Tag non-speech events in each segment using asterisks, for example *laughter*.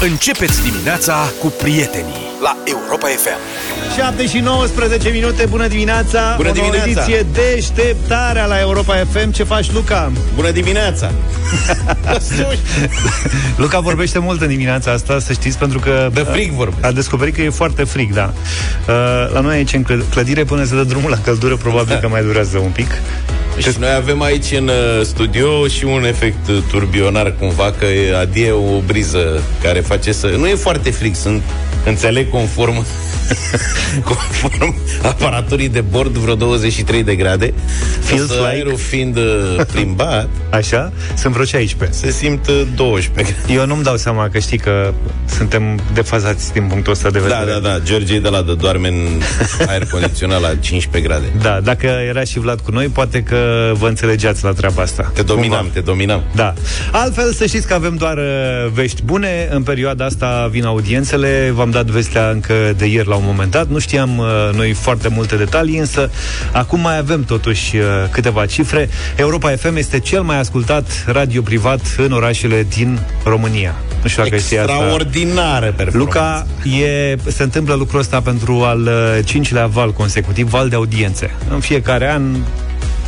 Începeți dimineața cu prietenii la Europa FM. 7 și 19 minute, bună dimineața! Bună o nouă dimineața! ediție deșteptarea la Europa FM. Ce faci, Luca? Bună dimineața! *laughs* Luca vorbește mult în dimineața asta, să știți, pentru că... De frig vorbește. A descoperit că e foarte frig, da. Uh, La noi aici, în clă- clădire, până se dă drumul la căldură, probabil Da. că mai durează un pic. Și noi avem aici în uh, studio și un efect uh, turbionar cumva, că e- adie o briză care face să... Nu e foarte frig, sunt, înțeleg, conform *laughs* conform aparaturii de bord, vreo 23 de grade. Feels Însă like- aerul fiind uh, plimbat, *laughs* Așa? Sunt vreo 16. se simt uh, 12 *laughs* grade. Eu nu-mi dau seama că știi că suntem defazați din punctul ăsta de vedere. Da, da, da. George e de la de doarme în aer condiționat la 15 grade. Da, dacă era și Vlad cu noi, poate că vă înțelegeați la treaba asta. Te dominam, Cumva. te dominam. Da. Altfel, să știți că avem doar uh, vești bune. În perioada asta vin audiențele. V-am dat vestea încă de ieri la un moment dat. Nu știam uh, noi foarte multe detalii, însă acum mai avem totuși uh, câteva cifre. Europa FM este cel mai ascultat radio privat în orașele din România. Nu știu dacă știi asta. Extraordinară performanță. Luca, e, se întâmplă lucrul ăsta pentru al uh, cincilea val consecutiv, val de audiențe. În fiecare an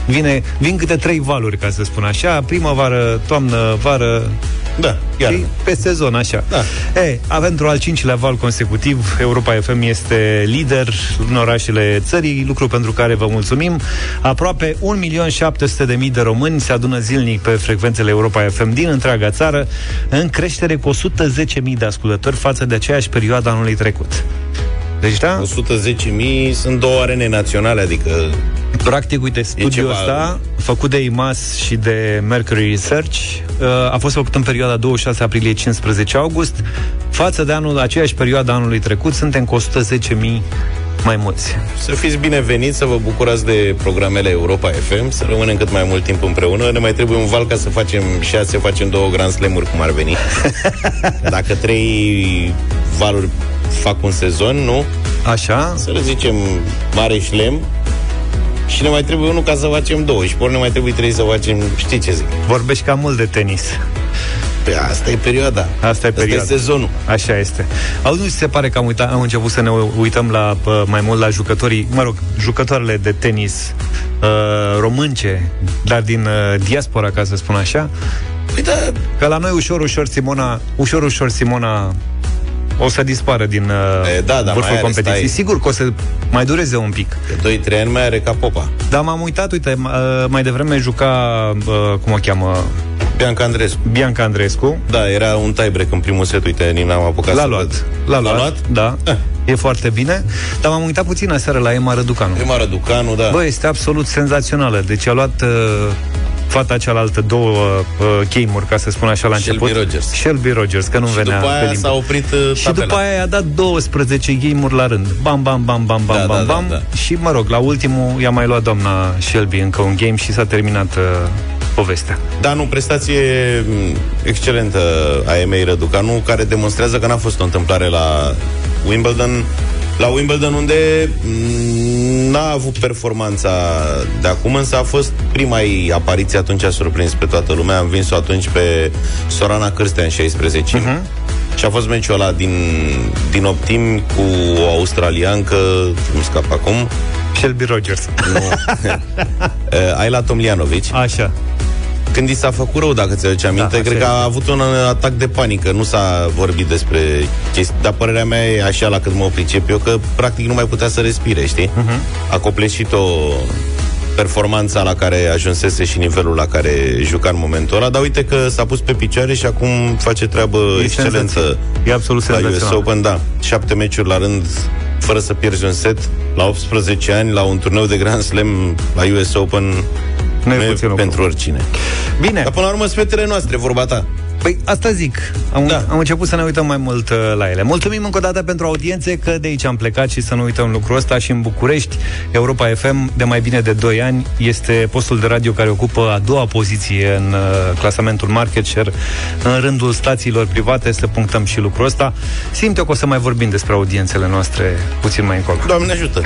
vine, vin câte trei valuri, ca să spun așa, primăvară, toamnă, vară, Da, iar. și pe sezon, așa. Da. E, avem pentru al cincilea val consecutiv, Europa FM este lider în orașele țării, lucru pentru care vă mulțumim. Aproape 1.700.000 de români se adună zilnic pe frecvențele Europa FM din întreaga țară, în creștere cu 110.000 de ascultători față de aceeași perioadă anului trecut. Deci, da? 110.000 sunt două arene naționale, adică Practic, uite, studiul ceva- ăsta, făcut de IMAS și de Mercury Research, uh, a fost făcut în perioada 26 aprilie-15 august. Față de anul, aceeași perioadă anului trecut, suntem cu 110.000 mai mulți. să fiți bineveniți, să vă bucurați de programele Europa FM, să rămânem cât mai mult timp împreună. Ne mai trebuie un val ca să facem șase, facem două Grand Slam-uri, cum ar veni. *laughs* Dacă trei valuri fac un sezon, nu? Așa? Să le zicem mare șlem și ne mai trebuie unul ca să facem două și pe ori ne mai trebuie trei să facem, știi ce zic? Vorbești cam mult de tenis. Păi asta e perioada. Asta e perioada. Asta e sezonul. Așa este. Auzi, nu ți se pare că am, uitat, am început să ne uităm la, pă, mai mult la jucătorii, mă rog, jucătoarele de tenis uh, românce, dar din uh, diaspora, ca să spun așa, Păi da, Că la noi ușor, ușor Simona, ușor, ușor Simona o să dispară din uh, E, da, da, mai vârful are, competiției. stai. Sigur că o să mai dureze un pic. de 2-3 ani mai are ca popa. Dar m-am uitat, uite, m- uh, mai devreme juca, uh, cum o cheamă, Bianca Andrescu. Bianca Andrescu. Da, era un tie-break în primul set, uite, nici n-am apucat L-a să luat. văd. L-a luat, luat? da. Eh. E foarte bine. Dar m-am uitat puțin aseară la Emma Răducanu. Prima Răducanu, da. Bă, este absolut senzațională. Deci a luat uh, fata cealaltă două uh, game-uri, ca să spun așa la Shelby început. Rogers. Shelby Rogers, că nu și venea după pe aia limbă. s-a oprit uh, Și tabela. după aia i-a dat 12 game-uri la rând. Bam, bam, bam, bam, bam, Da, bam, da, da, bam. da. Și, mă rog, la ultimul i-a mai luat doamna Shelby încă un game și s-a terminat uh, povestea. Da, nu, prestație m, excelentă a Emei Răducanu, care demonstrează că n-a fost o întâmplare la Wimbledon, la Wimbledon unde m, n-a avut performanța de acum, însă a fost prima ei apariție, atunci a surprins pe toată lumea, am vins-o atunci pe Sorana Cârstea în 16 Mhm. Și a fost meciul ăla din, din optim cu o australiancă, nu scap acum, Shelby Rogers. nu, uh, *laughs* Ayla Tomljanovic. Așa. Când i s-a făcut rău, dacă ți-aduce aminte, Da, cred așa că a este. avut un atac de panică. Nu s-a vorbit despre chestii. Dar părerea mea e așa, la cât mă pricep eu, că practic nu mai putea să respire, știi? Mhm. Uh-huh. A copleșit-o performanța la care ajunsese și nivelul la care juca în momentul ăla, dar uite că s-a pus pe picioare și acum face treabă E excelentă senzațional. E absolut la US senzațional. Open, da. Șapte meciuri la rând fără să pierzi un set la 18 ani, la un turneu de Grand Slam la US Open Nu e nu e puțin lucru. pentru oricine. Bine. Dar până la urmă, sunt fetele noastre, vorba ta. Păi asta zic. Am, Da. da. am început să ne uităm mai mult uh, la ele. Mulțumim încă o dată pentru audiențe, că de aici am plecat și să nu uităm lucrul ăsta și în București, Europa FM, de mai bine de 2 ani, este postul de radio care ocupă a doua poziție în uh, clasamentul market share în rândul stațiilor private, să punctăm și lucrul ăsta. Simt eu că o să mai vorbim despre audiențele noastre puțin mai încolo. Doamne ajută!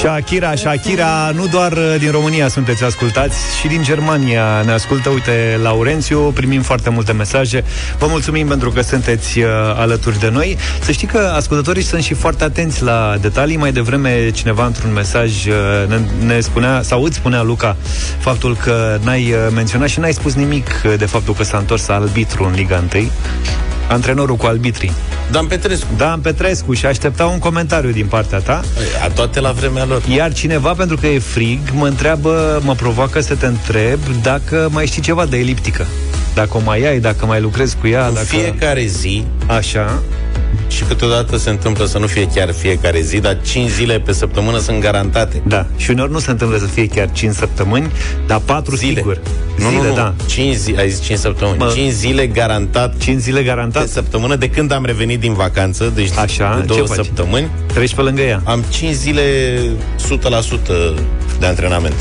Shakira, Shakira, nu doar uh, din România sunteți ascultați, și din Germania ne ascultă, uite, Laurențiu, primim foarte multe mesaje. Vă mulțumim pentru că sunteți uh, alături de noi. Să știi că ascultătorii sunt și foarte atenți la detalii. Mai devreme cineva într-un mesaj uh, ne, ne spunea, sau îți spunea Luca, faptul că n-ai uh, menționat și n-ai spus nimic uh, de faptul că s-a întors albitru în Liga 1 antrenorul cu albitrii. Dan Petrescu. Dan Petrescu și aștepta un comentariu din partea ta. A toate la vremea lor. Iar cineva, pentru că e frig, mă întreabă, mă provoacă să te întreb dacă mai știi ceva de eliptică. Dacă o mai ai, dacă mai lucrezi cu ea. În dacă... fiecare zi Așa. Și câteodată se întâmplă să nu fie chiar fiecare zi, dar 5 zile pe săptămână sunt garantate. Da. Și uneori nu se întâmplă să fie chiar 5 săptămâni, dar 4 Zile. sigur. Nu, zile, nu, nu. da. 5 zi, ai zis 5 săptămâni. Mă. 5 zile garantat 5 zile pe garantat. săptămână de când am revenit din vacanță, deci Așa, de două ce faci? săptămâni, Treci pe lângă ea. am 5 zile 100% de antrenament.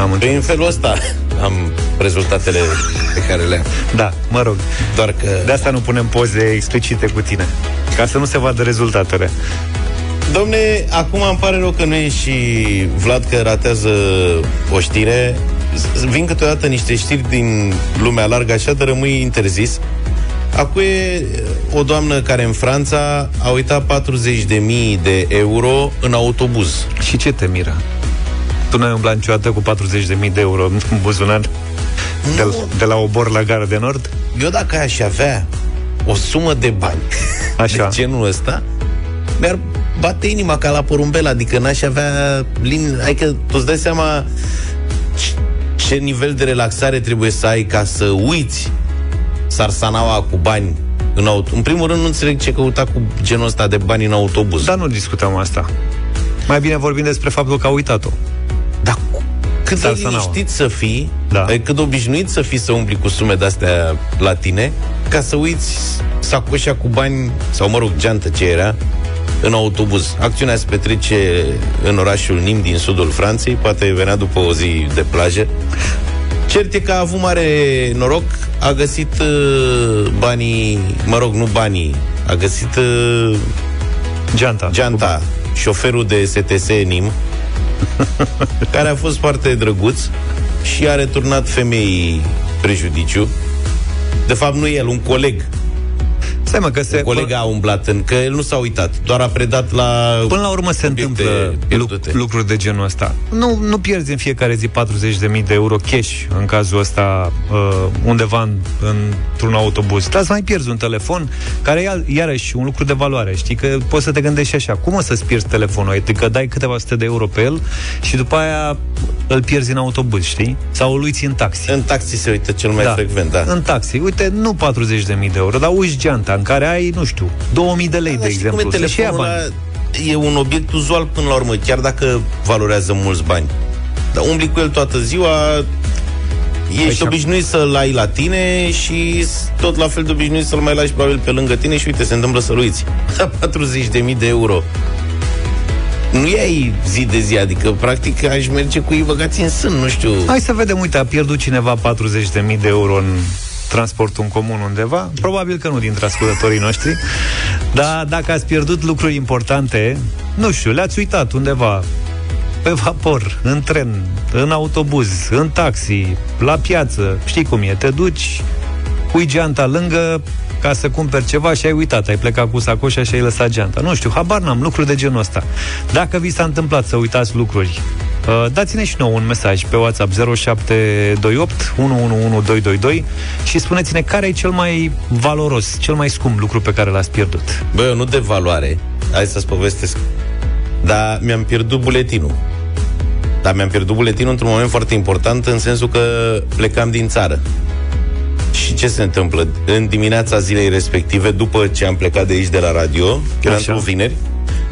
Am Păi înțeles. în felul ăsta am rezultatele pe care le am. Da, mă rog. Doar că... De asta nu punem poze explicite cu tine. Ca să nu se vadă rezultatele. Domne, acum îmi pare rău că nu e și Vlad că ratează o știre. Z- Vin câteodată niște știri din lumea largă, așa de rămâi interzis. Acum e o doamnă care în Franța a uitat 40.000 de euro în autobuz. Și ce te miră? Tu n-ai umblat niciodată cu 40.000 de euro în *laughs* buzunar? De, de la Obor la Gara de Nord? Eu dacă aș avea o sumă de bani *laughs* Așa. de genul ăsta, mi-ar bate inima ca la porumbel, adică n-aș avea lin... Adică tu îți dai seama ce- ce nivel de relaxare trebuie să ai ca să uiți sarsanaua cu bani în auto. În primul rând nu înțeleg ce căuta cu genul ăsta de bani în autobuz. Dar nu discutăm asta. Mai bine vorbim despre faptul că a uitat-o. Dar cu- cât de Sarsanaua. liniștit să fii, Da. da. cât de obișnuit să fii să umbli cu sume de-astea la tine, ca să uiți sacoșa cu bani, sau mă rog, geantă ce era, în autobuz. Acțiunea se petrece în orașul Nim din sudul Franței, poate venea după o zi de plajă. Cert e că a avut mare noroc, a găsit uh, banii, mă rog, nu banii, a găsit uh, Geanta. geanta, șoferul de STS Nim, *laughs* care a fost foarte drăguț și a returnat femeii prejudiciu. De fapt, nu el, un coleg. Stai mă, că se... Un coleg a umblat în... Că el nu s-a uitat, doar a predat la... Până la urmă se obiecte întâmplă pierdute. lu- lucruri de genul ăsta. Nu, nu pierzi în fiecare zi 40.000 de euro cash, în cazul ăsta, uh, undeva în, într-un autobuz. Dar să mai pierzi un telefon, care e al- iarăși un lucru de valoare. Știi că poți să te gândești și așa. Cum o să-ți pierzi telefonul? Adică dai câteva sute de euro pe el și după aia îl pierzi în autobuz, știi? Sau îl uiți în taxi. În taxi se uită cel mai frecvent, da. În taxi. Uite, nu 40.000 de euro, dar uiți geanta în care ai, nu știu, 2000 de lei, Da, de știi cum exemplu. e Să-și ia telefonul bani. ăla? E un obiect uzual până la urmă, chiar dacă valorează mulți bani. Dar umbli cu el toată ziua, ești Așa. obișnuit să-l ai la tine și tot la fel de obișnuit să-l mai lași probabil pe lângă tine și uite, se întâmplă să-l uiți. *laughs* Da, 40.000 de euro. Nu ai zi de zi, adică practic aș merge cu ei băgați în sân, nu știu. Hai să vedem, uite, a pierdut cineva 40.000 de euro în transportul în comun undeva, probabil că nu dintre ascultătorii noștri, dar dacă ați pierdut lucruri importante, nu știu, le-ați uitat undeva, pe vapor, în tren, în autobuz, în taxi, la piață, știi cum e, te duci, pui geanta lângă ca să cumperi ceva și ai uitat, ai plecat cu sacoșa și ai lăsat geanta. Nu știu, habar n-am, lucruri de genul ăsta. Dacă vi s-a întâmplat să uitați lucruri, uh, dați-ne și nouă un mesaj pe WhatsApp 0728 111222 și spuneți-ne care e cel mai valoros, cel mai scump lucru pe care l-ați pierdut. Bă, eu nu de valoare, hai să-ți povestesc. Dar mi-am pierdut buletinul. Dar mi-am pierdut buletinul într-un moment foarte important, în sensul că plecam din țară. Și ce se întâmplă? În dimineața zilei respective, după ce am plecat de aici de la radio, era Așa. într-un vineri,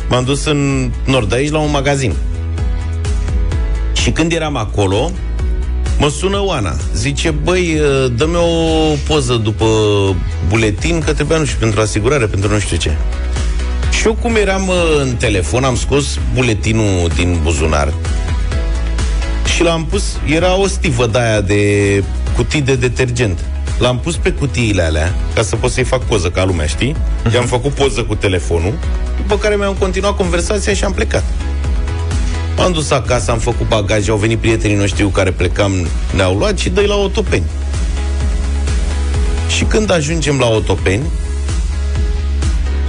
m-am dus în nord de aici la un magazin. Și când eram acolo, mă sună Oana. Zice, băi, dă-mi o poză după buletin, că trebuia, nu știu, pentru asigurare, pentru nu știu ce. Și eu cum eram uh, în telefon, am scos buletinul din buzunar și l-am pus, era o stivă de aia de cutii de detergent. L-am pus pe cutiile alea, ca să pot să-i fac poză ca lumea, știi? I-am făcut poză cu telefonul, după care mi-am continuat conversația și am plecat. M-am dus acasă, am făcut bagaje, au venit prietenii noștri cu care plecam, ne-au luat și dă la Otopeni. Și când ajungem la Otopeni,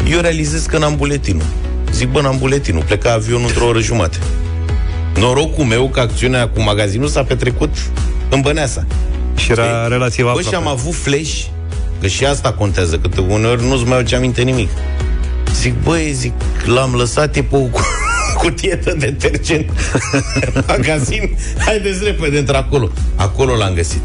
eu realizez că n-am buletinul. Zic, bă, n-am buletinul, pleca avionul într-o oră jumate. Norocul meu că acțiunea cu magazinul s-a petrecut în Băneasa. Și era Știi? relativ Bă, și am avut flash, că și asta contează, că uneori nu-ți mai aduce aminte nimic. Zic, băi, zic, l-am lăsat tipul cu cutie de detergent în *laughs* magazin. Haideți repede într-acolo. Acolo l-am găsit.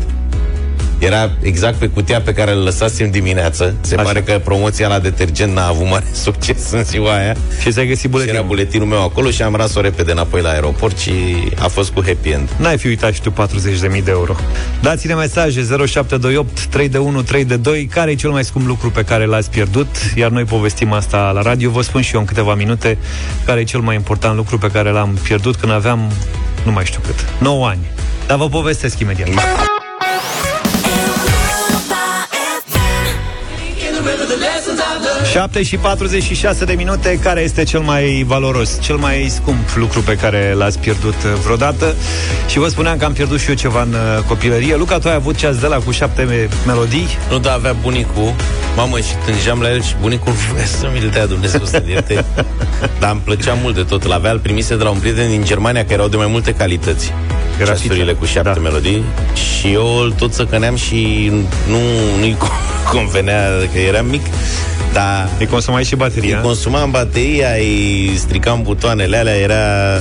Era exact pe cutia pe care îl lăsasem dimineață. Se Așa. pare că promoția la detergent n-a avut mare *laughs* succes în ziua aia. Și ți-ai găsit buletinul. Și era buletinul meu acolo și am ras-o repede înapoi la aeroport și a fost cu happy end. N-ai fi uitat și tu 40.000 de euro. Dați-ne mesaje 0728 3 de 1 3 de 2 care e cel mai scump lucru pe care l-ați pierdut, iar noi povestim asta la radio. Vă spun și eu în câteva minute care e cel mai important lucru pe care l-am pierdut când aveam nu mai știu cât, 9 ani. Dar vă povestesc imediat. 7 și 46 de minute, care este cel mai valoros, cel mai scump lucru pe care l-ați pierdut vreodată? Și vă spuneam că am pierdut și eu ceva în uh, copilărie. Luca, tu ai avut ceas de la cu șapte melodii? Nu, da, avea bunicul. Mamă, și tângeam la el și bunicul *laughs* vrea să mi-l dea Dumnezeu să ierte. *laughs* Dar îmi plăcea mult de tot. L-avea, îl primise de la un prieten din Germania care erau de mai multe calități. Ceasurile cu șapte da. melodii Și eu îl tot să căneam și nu, nu-i *laughs* convenea că eram mic da. Îi consumai și bateria. Îi consumam bateria, îi stricam butoanele alea, era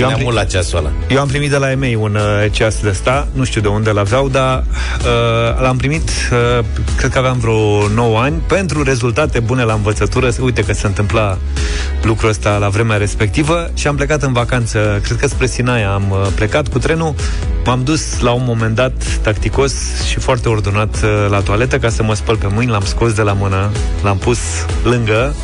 eu am, mult la ceasul ăla. Eu am primit de la EMEI un uh, ceas de ăsta, nu știu de unde l-aveau, dar uh, l-am primit, uh, cred că aveam vreo 9 ani, pentru rezultate bune la învățătură. Uite că se întâmpla lucrul ăsta la vremea respectivă și am plecat în vacanță, cred că spre Sinaia am uh, plecat cu trenul, m-am dus la un moment dat tacticos și foarte ordonat uh, la toaletă ca să mă spăl pe mâini, l-am scos de la mână, l-am pus lângă,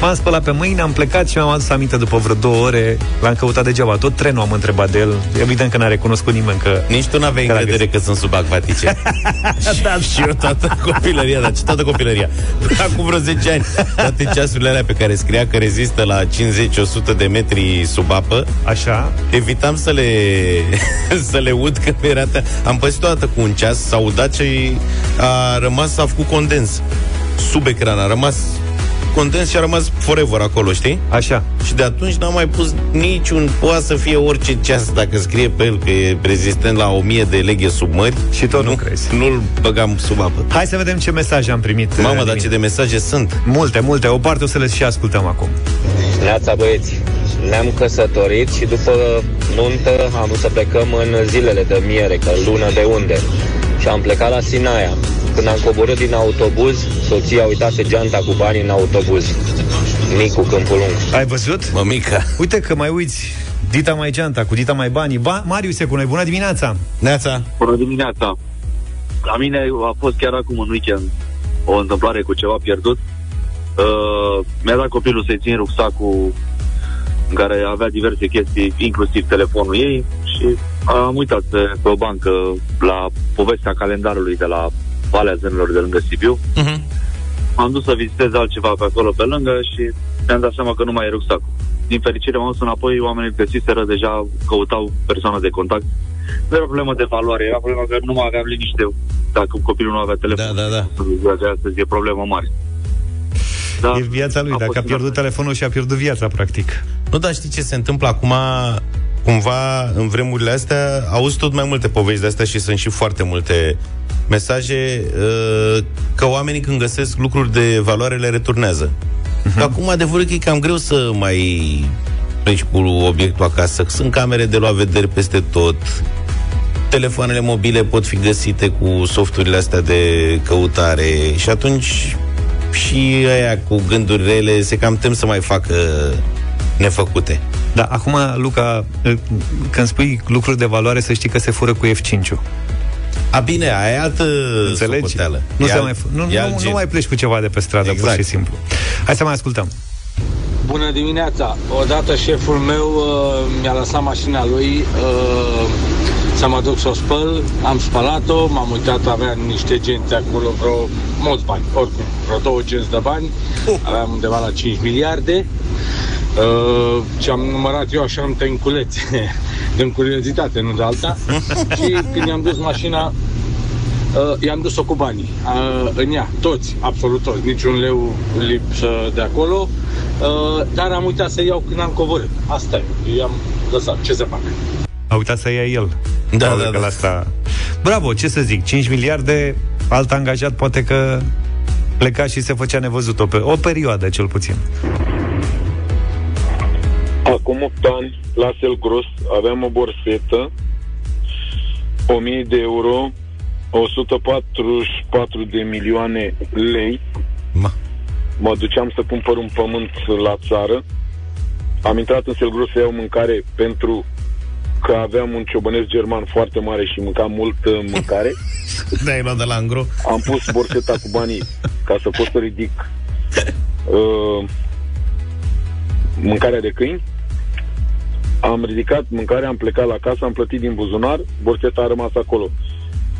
m-am spălat pe mâini, am plecat și mi-am adus aminte după vreo două ore, l-am căutat degeaba tot trenul am întrebat de el. Evident că n-a recunoscut nimeni că... Nici tu n-aveai încredere că sunt subacvatice. *laughs* și, da, și eu toată copilăria, dar ce toată copilăria? Acum vreo 10 ani, toate ceasurile alea pe care scria că rezistă la 50-100 de metri sub apă, Așa. evitam să le, *laughs* să le ud că era... Am păsit o dată cu un ceas, s-a udat și a rămas, a făcut condens sub ecran, a rămas condens și a rămas forever acolo, știi? Așa. Și de atunci n-am mai pus niciun, poate să fie orice ceas dacă scrie pe el că e rezistent la 1000 de leghe sub mări. Și tot nu, nu crezi. Nu-l băgam sub apă. Hai să vedem ce mesaje am primit. Mamă, dar ce de mesaje sunt. Multe, multe. O parte o să le și ascultăm acum. Neața băieți, ne-am căsătorit și după nuntă am vrut să plecăm în zilele de miere, că lună de unde. Și am plecat la Sinaia. Când am coborât din autobuz, soția uitase geanta cu banii în autobuz. Micu Câmpul Lung. Ai văzut? Mă, mica. Uite că mai uiți Dita mai geanta, cu Dita mai banii. Ba, Marius cu noi, bună dimineața! Neața! Bună dimineața! La mine a fost chiar acum în weekend o întâmplare cu ceva pierdut. Uh, mi-a dat copilul să-i țin rucsacul în care avea diverse chestii, inclusiv telefonul ei și am uitat pe, pe o bancă la povestea calendarului de la Valea Zânelor de lângă Sibiu. Uh-huh. M-am dus să vizitez altceva pe acolo pe lângă și mi-am dat seama că nu mai e rucsacul. Din fericire m-am dus înapoi, oamenii găsiseră deja, căutau persoana de contact. Nu era problemă de valoare, era problema că nu mai aveam liniște dacă copilul nu avea telefon. Da, da, da. De astăzi e problemă mare. Da, e viața lui. A Dacă a pierdut telefonul și a pierdut viața, practic. Nu, dar știi ce se întâmplă acum? Cumva, în vremurile astea, auzi tot mai multe povești de astea și sunt și foarte multe mesaje uh, că oamenii când găsesc lucruri de valoare le returnează. Uh-huh. Acum adevărul că e cam greu să mai pleci cu obiectul acasă. Sunt camere de luat vederi peste tot. Telefoanele mobile pot fi găsite cu softurile astea de căutare și atunci și aia cu gânduri rele se cam tem să mai facă nefăcute. Da, acum, Luca, când spui lucruri de valoare, să știi că se fură cu F5-ul. A, bine, aia e altă Înțelegi? Socoteală. Nu, se mai, nu, nu, nu mai pleci cu ceva de pe stradă, exact. pur și simplu. Hai să mai ascultăm. Bună dimineața! Odată șeful meu uh, mi-a lăsat mașina lui uh, să mă duc să o spăl, am spălat-o, m-am uitat, avea niște genți acolo, vreo mulți bani, oricum, vreo două genți de bani, uh. aveam undeva la 5 miliarde Uh, ce am numărat eu așa în tenculețe, *laughs* din curiozitate, nu de alta. *laughs* și când i-am dus mașina, uh, i-am dus-o cu banii uh, în ea, toți, absolut toți, niciun leu lipsă de acolo, uh, dar am uitat să iau când am coborât. Asta e, i-am lăsat, ce să fac? A uitat să ia el. Da, Probabil da, că da. la asta... Bravo, ce să zic, 5 miliarde, alt angajat poate că pleca și se făcea nevăzut o, pe, o perioadă cel puțin. Acum 8 ani, la Selgros, aveam o borsetă, 1000 de euro, 144 de milioane lei. Ma. Mă duceam să cumpăr un pământ la țară. Am intrat în Selgros să iau mâncare pentru că aveam un ciobănesc german foarte mare și mâncam mult uh, mâncare. *laughs* Da, ai luat de la angro? Am pus borseta cu banii ca să pot să ridic uh, mâncarea de câini. Am ridicat mâncarea, am plecat la casă, am plătit din buzunar, borseta a rămas acolo.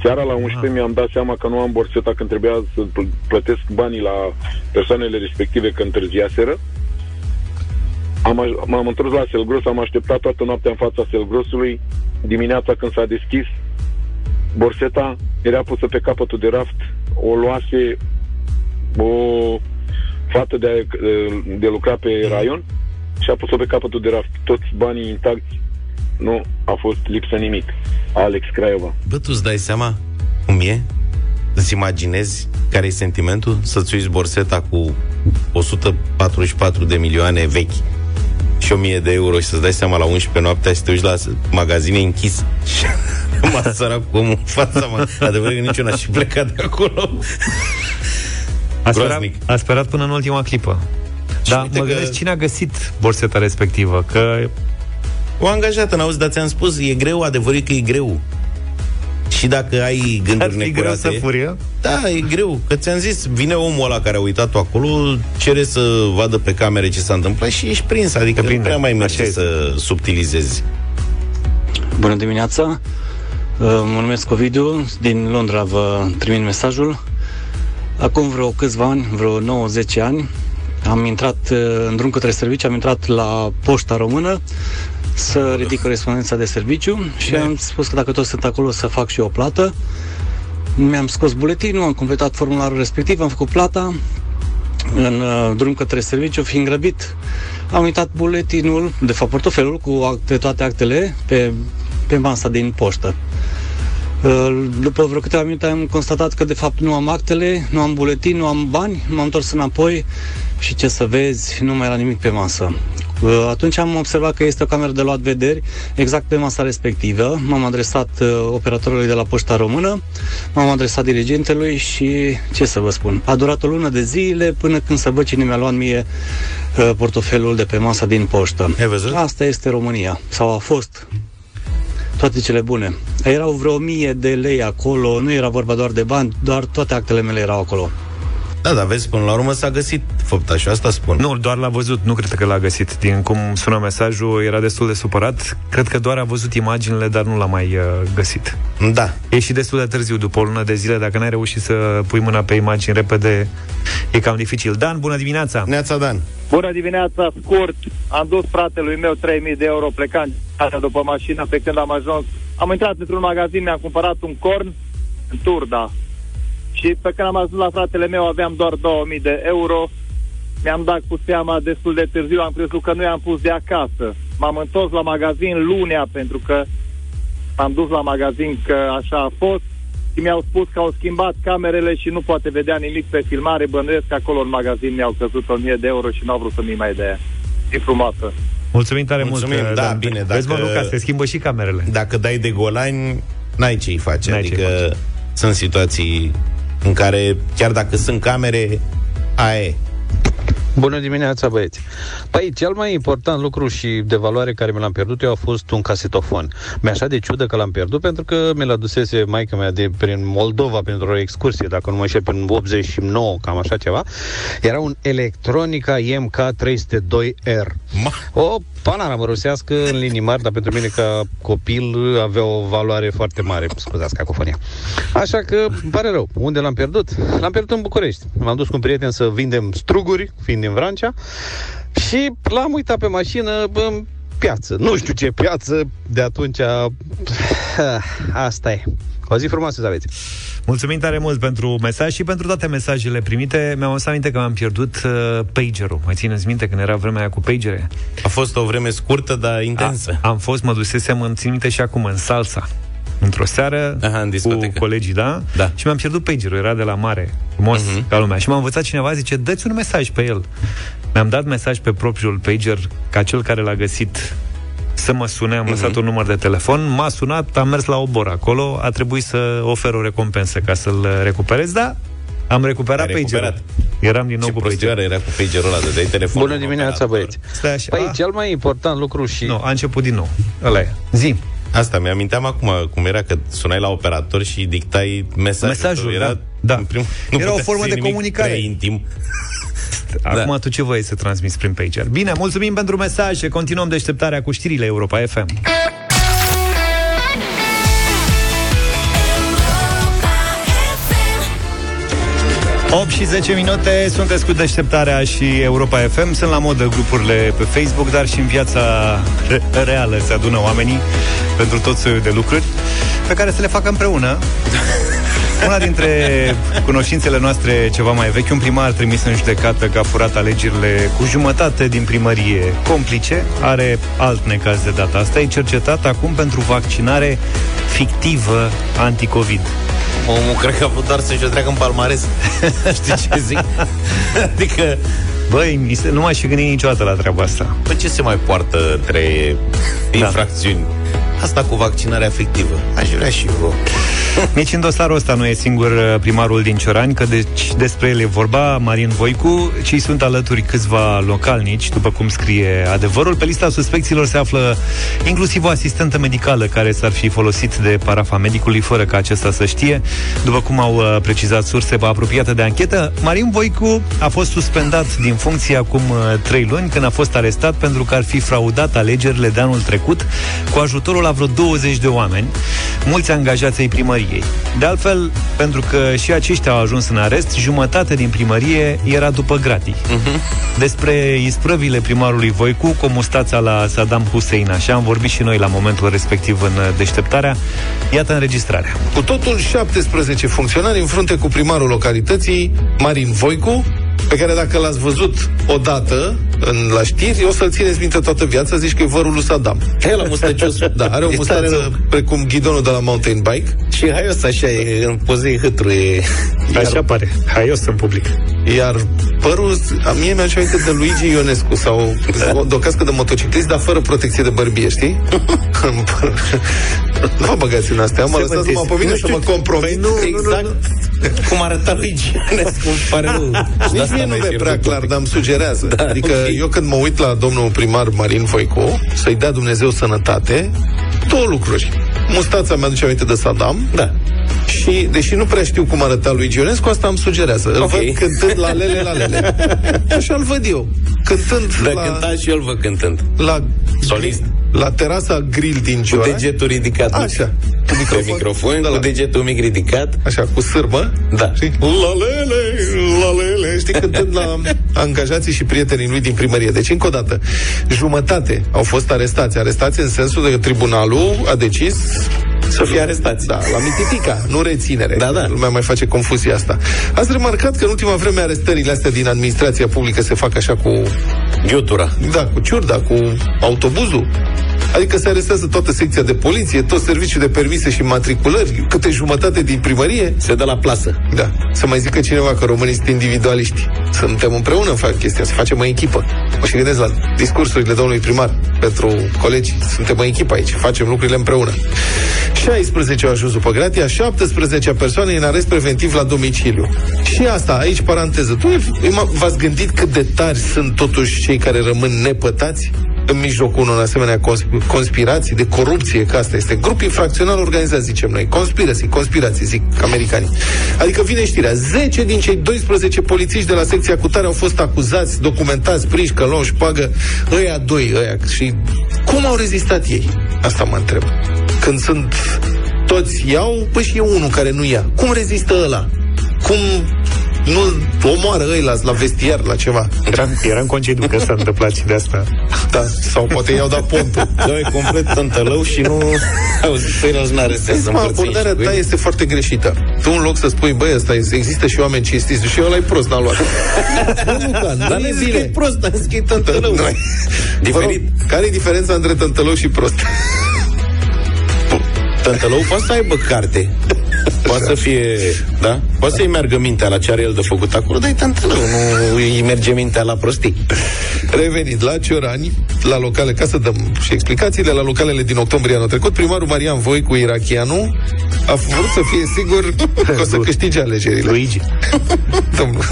Seara la 11 mi-am dat seama că nu am borseta când trebuia să pl- plătesc banii la persoanele respective că întârziaseră. Am, aj- m-am întors la Selgros, am așteptat toată noaptea în fața Selgrosului. Dimineața când s-a deschis, borseta era pusă pe capătul de raft, o luase o fată de, de lucra pe raion și a pus-o pe capătul de raft. Toți banii intacti, nu a fost lipsă nimic. Alex Craiova. Bă, tu îți dai seama cum e? Îți imaginezi care e sentimentul? Să-ți uiți borseta cu 144 de milioane vechi și 1000 de euro și să-ți dai seama la 11 noaptea și să te uiți la magazine închis și *laughs* m-a sărat cu omul în fața mea. Adevărat că nici eu n-aș fi plecat de acolo. A sperat, Groaznic. a sperat până în ultima clipă. Da, uite mă că- gândesc cine a găsit borseta respectivă, că O angajată, n-auzi, dar ți-am spus, e greu, adevărul e că e greu. Și dacă ai ar gânduri fi greu necurate... să furie. Da, e greu, că ți-am zis, vine omul ăla care a uitat-o acolo, cere să vadă pe camere ce s-a întâmplat și ești prins, adică Te nu prinde, prea mai așa merge este. să subtilizezi. Bună dimineața! Uh, Mă numesc Ovidiu, din Londra vă trimit mesajul. Acum vreo câțiva ani, vreo 9-10 ani, am intrat uh, în drum către serviciu, am intrat la Poșta Română să ridic corespondența de serviciu și am spus că dacă toți sunt acolo să fac și eu o plată. Mi-am scos buletinul, am completat formularul respectiv, am făcut plata, în uh, drum către serviciu, fiind grăbit, am uitat buletinul, de fapt portofelul cu acte, toate actele pe, pe masa din poștă. Uh, După vreo câteva minute am constatat că de fapt nu am actele, nu am buletin, nu am bani, m-am întors înapoi și ce să vezi, nu mai era nimic pe masă. Uh, Atunci am observat că este o cameră de luat vederi exact pe masa respectivă. M-am adresat uh, operatorului de la Poșta Română, m-am adresat dirigentelui și ce să vă spun, a durat o lună de zile până când să văd cine mi-a luat mie uh, portofelul de pe masa din poștă. Ai văzut? Asta este România, sau a fost toate cele bune. Erau vreo mie de lei acolo, nu era vorba doar de bani, doar toate actele mele erau acolo. Da, dar vezi, până la urmă s-a găsit făptașul, asta spun. Nu, doar l-a văzut, nu cred că l-a găsit. Din cum sună mesajul, era destul de supărat. Cred că doar a văzut imaginile, dar nu l-a mai uh, găsit. Da. E și destul de târziu, după o lună de zile, dacă n-ai reușit să pui mâna pe imagini repede, e cam dificil. Dan, bună dimineața! Neața Dan. Bună dimineața, scurt. Am dus fratelui meu 3000 de euro plecând după mașină pe când am ajuns. Am intrat într-un magazin, mi-am cumpărat un corn în Turda. Și pe când am ajuns la fratele meu aveam doar 2000 de euro. Mi-am dat cu seama destul de târziu, am crezut că nu i-am pus de acasă. M-am întors la magazin lunea pentru că am dus la magazin că așa a fost și mi-au spus că au schimbat camerele și nu poate vedea nimic pe filmare. Bănuiesc că acolo în magazin mi-au căzut 1000 de euro și n-au vrut să mi mai dea. E frumoasă. Mulțumim tare Mulțumim, mult, da, Dan. bine, Vezi, mă, dacă- Luca, se schimbă și camerele. Dacă dai de golani, n-ai ce-i face. N-ai ce-i adică sunt situații în care, chiar dacă sunt camere, aia e. Bună dimineața, băieți! Păi, cel mai important lucru și de valoare care mi l-am pierdut eu a fost un casetofon. Mi-a așa de ciudă că l-am pierdut pentru că mi l adusese maica mea de prin Moldova pentru o excursie, dacă nu mă înșel, prin 89, cam așa ceva. Era un Electronica MK302R. Ma. O panaramă rusească în linii mari, dar pentru mine ca copil avea o valoare foarte mare. Scuzați cacofonia. Așa că îmi pare rău. Unde l-am pierdut? L-am pierdut în București. M-am dus cu un prieten să vindem struguri, fiind din Vrancea, Și l-am uitat pe mașină în piață. Nu știu ce piață, de atunci... *sighs* Asta e. O zi frumoasă să aveți. Mulțumim tare mult pentru mesaj și pentru toate mesajele primite. Mi-am adus aminte că mi-am pierdut uh, pagerul. Mai țineți minte când era vremea aia cu pagere? A fost o vreme scurtă, dar intensă. A, am fost, mă dusesem, îmi țin minte și acum, în salsa. Într-o seară Aha, în cu discotecă. colegii, da? Da. Și mi-am pierdut pagerul, era de la mare, frumos, Mhm. uh-huh. ca lumea. Și m-a învățat cineva, zice, dă-ți un mesaj pe el. Mi-am dat mesaj pe propriul pager ca cel care l-a găsit să mă sune, am lăsat un număr de telefon, m-a sunat, am mers la obor acolo, a trebuit să ofer o recompensă ca să-l recuperez, dar am recuperat, Ai recuperat. pagerul. Eram din nou Ce cu pagerul. prostioară era cu pagerul ăla, dădeai telefonul. Bună dimineața, băieți. Stai așa. Păi, Ah. cel mai important lucru și... Nu, a început din nou. Ăla e. Zi. Asta, mi-aminteam acum cum era că sunai la operator și dictai mesajul. Mesajul, tău. era, da. Da. în Prim, Era o puteai formă să de iei nimic comunicare. prea intim. *laughs* Acum Da. tu ce voie să transmiți prin pager? Bine, mulțumim pentru mesaje. Continuăm deșteptarea cu știrile Europa FM. 8 și 10 minute, sunteți cu deșteptarea și Europa FM. Sunt la modă grupurile pe Facebook, dar și în viața re- reală se adună oamenii pentru tot soiul de lucruri pe care să le facă împreună. *laughs* Una dintre cunoștințele noastre ceva mai vechi, un primar trimis în judecată că a furat alegerile cu jumătate din primărie complice, are alt necaz de data asta, e cercetat acum pentru vaccinare fictivă anticovid. Omul cred că a vrut doar să-și o treacă în palmares. *laughs* Știi ce zic? *laughs* adică, Băi, mi se- nu m-aș fi gândit niciodată la treaba asta. bă, ce se mai poartă între infracțiuni? Asta cu vaccinarea efectivă. Aș vrea și eu. Nici în dosarul ăsta nu e singur uh, primarul din Ciorani, că deci despre el e vorba, Marin Voicu, ci sunt alături câțiva localnici, după cum scrie adevărul. Pe lista suspecților se află inclusiv o asistentă medicală care s-ar fi folosit de parafa medicului fără ca acesta să știe. După cum au uh, precizat surse apropiate de anchetă, Marin Voicu a fost suspendat din funcție acum uh, trei luni, când a fost arestat pentru că ar fi fraudat alegerile de anul trecut cu ajutorul la vreo 20 de oameni, mulți angajați ai primăriei. De altfel, pentru că și aceștia au ajuns în arest, jumătate din primărie era după gratii. Despre isprăvile primarului Voicu, cu mustața la Saddam Hussein, așa am vorbit și noi la momentul respectiv în uh, deșteptarea. Iată înregistrarea. Cu totul 17 funcționari în frunte cu primarul localității, Marin Voicu, pe care dacă l-ați văzut odată în, la știri, o să-l țineți minte toată viața, zici că e vărul lui Saddam. E la mustăcios. *laughs* Da, are o E tare mustață rău. precum ghidonul de la mountain bike, Și haios așa, e, în pozei hâtru, e... Așa pare. Haios în public. iar părul, a mie mi-a aminte de Luigi Ionescu sau o, o cască de motociclist, dar fără protecție de bărbie, știi? *laughs* În păr. *laughs* nu vă băgați în astea, mă Se lăsați numai pe văd, mine nu să știu. mă compromit. Păi nu, exact cum arăta Luigi Ionescu, îmi pare rău. Și de Nici asta mie nu n-ai mi-e pierdut prea un clar, pic. dar îmi sugerează. Da, adică ok. eu când mă uit la domnul primar Marin Voicu, să-i dea Dumnezeu sănătate, două lucruri. Mustața mi-aduce aminte de Saddam. Da. Și, deși nu prea știu cum arăta lui Ionescu, asta îmi sugerează. Îl Ok. văd cântând la lele, la lele. *laughs* Așa îl văd eu. Cântând Dar la, cânta și eu îl văd cântând. la, Solist. la terasa grill din Cu Ciora. degetul ridicat. Așa. Cu microfon, pe microfon Da, cu la- degetul mic ridicat. Așa, cu sârbă. Da. Știi? La lele, la lele, știi, cântând la angajații și prietenii lui din primărie. Deci, încă o dată, jumătate au fost arestați. Arestați în sensul de că tribunalul a decis Să fie arestați. Da, la mititica, nu reținere. Da, da. Lumea mai face confuzia asta. Ați remarcat că în ultima vreme arestările astea din administrația publică se fac așa cu... Ghiutura. Da, cu ciurda, cu autobuzul. Adică se arestează toată secția de poliție, tot serviciul de permise și matriculări, câte jumătate din primărie. Se dă la plasă. Da. Să mai zică cineva că românii sunt individualiști. Suntem împreună în fac chestia, să facem o echipă. Mă și gândesc la discursurile domnului primar pentru colegi. Suntem o echipă aici, facem lucrurile împreună. 16 au ajuns după gratia, 17 persoane în arest preventiv la domiciliu. Și asta, aici paranteză. Tu v-ați gândit cât de tari sunt totuși cei care rămân nepătați? În mijlocul unor asemenea consp- conspirații de corupție, că asta este grup infracțional organizat, zicem noi. Conspirații, conspirații, zic americanii. Adică vine știrea, 10 din cei 12 polițiști de la secția cutare au fost acuzați, documentați, prinși, că luau pagă, ăia doi, ăia. Și cum au rezistat ei? Asta mă întreb. Când sunt toți iau, păi și e unul care nu ia. Cum rezistă ăla? Cum nu omoară ăia la vestiar, la ceva. Era, era în concediu că s-a întâmplat și de asta. Da, sau poate i-au dat pontul. Da, e complet tântălău și nu... Auzi, ceilalți nu arestează Acum, abordarea ta este foarte greșită. Tu în loc să spui, băi, ăsta este, există și oameni cinstiți și ăla e prost, n-a luat. nu, Luca, nu Dar e nu zic că bine. e prost, dar zic că e tântălău. Noi. Diferit. Vă rog, Care e diferența între tântălău și prost? Tântălău poate să aibă carte. Poate să fie, da? Poate să-i meargă mintea la ce are el de făcut acolo, dar e tântălău, nu îi merge mintea la prostii. Revenit la Ciorani, la locale, ca să dăm și explicațiile, la localele din octombrie anul trecut, primarul Marian Voicu Irachianu a vrut să fie sigur *laughs* că o să câștige alegerile. Luigi. *laughs* Domnul.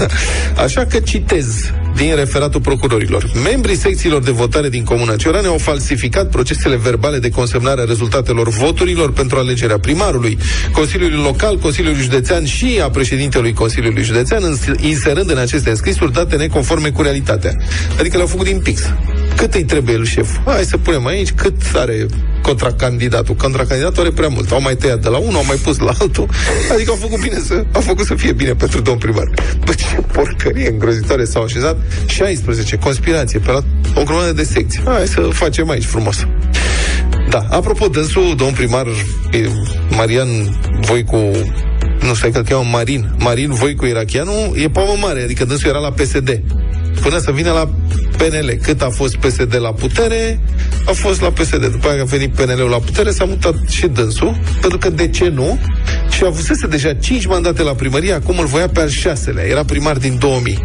Așa că citez din referatul procurorilor. Membrii secțiilor de votare din Comuna Ciorane au falsificat procesele verbale de consemnare a rezultatelor voturilor pentru alegerea primarului, Consiliului Local, Consiliului Județean și a președintelui Consiliului Județean, îns- inserând în aceste înscrisuri date neconforme cu realitatea. Adică le-au făcut din pix. Cât îi trebuie el șef? Hai să punem aici cât are contracandidatul. Contracandidatul are prea mult. Au mai tăiat de la unul, au mai pus la altul. Adică au făcut bine să, au făcut să fie bine pentru domn primar. Bă, ce porcărie îngrozitoare s-au așezat. 16, conspirație, pe la o grămadă de secții. Hai să facem aici frumos. Da, apropo, dânsul, domn primar e, Marian Voicu nu știu că îl cheamă Marin, Marin Voicu Irachianu, e pavă mare, adică dânsul era la PSD. Până să vină la PNL. Cât a fost PSD la putere, a fost la PSD. După aia a venit PNL-ul la putere, s-a mutat și dânsul, pentru că de ce nu? Și avusese deja 5 mandate la primărie, acum îl voia pe al șaselea. Era primar din 2000.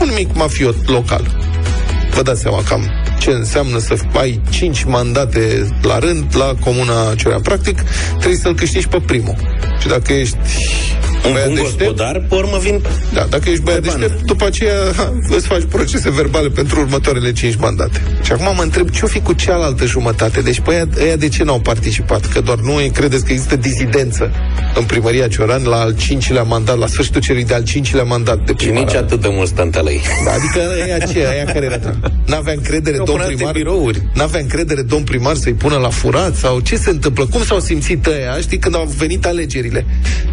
Un mic mafiot local. Vă dați seama cam ce înseamnă să ai 5 mandate la rând la Comuna Ciorean. Practic, trebuie să-l câștigi pe primul. Și dacă ești Un băiat bun deștept, gospodar, pe urmă vin da, dacă ești băiat deștept, după aceea ha, îți faci procese verbale pentru următoarele 5 mandate. Și acum mă întreb ce-o fi cu cealaltă jumătate. Deci pe aia, aia de ce n-au participat? Că doar nu credeți că există dizidență în primăria Cioran la al cincilea mandat, la sfârșitul celui de-al cincilea mandat de și primar. nici atât de mulți tântălăi. Da, adică aia ce, aia *laughs* care era? N-avea încredere Au domn până alte primar? birouri. N-avea încredere domn primar să-i pună la furat? Sau ce se întâmplă? Cum s-au simțit ăia, știi, când au venit alegerile?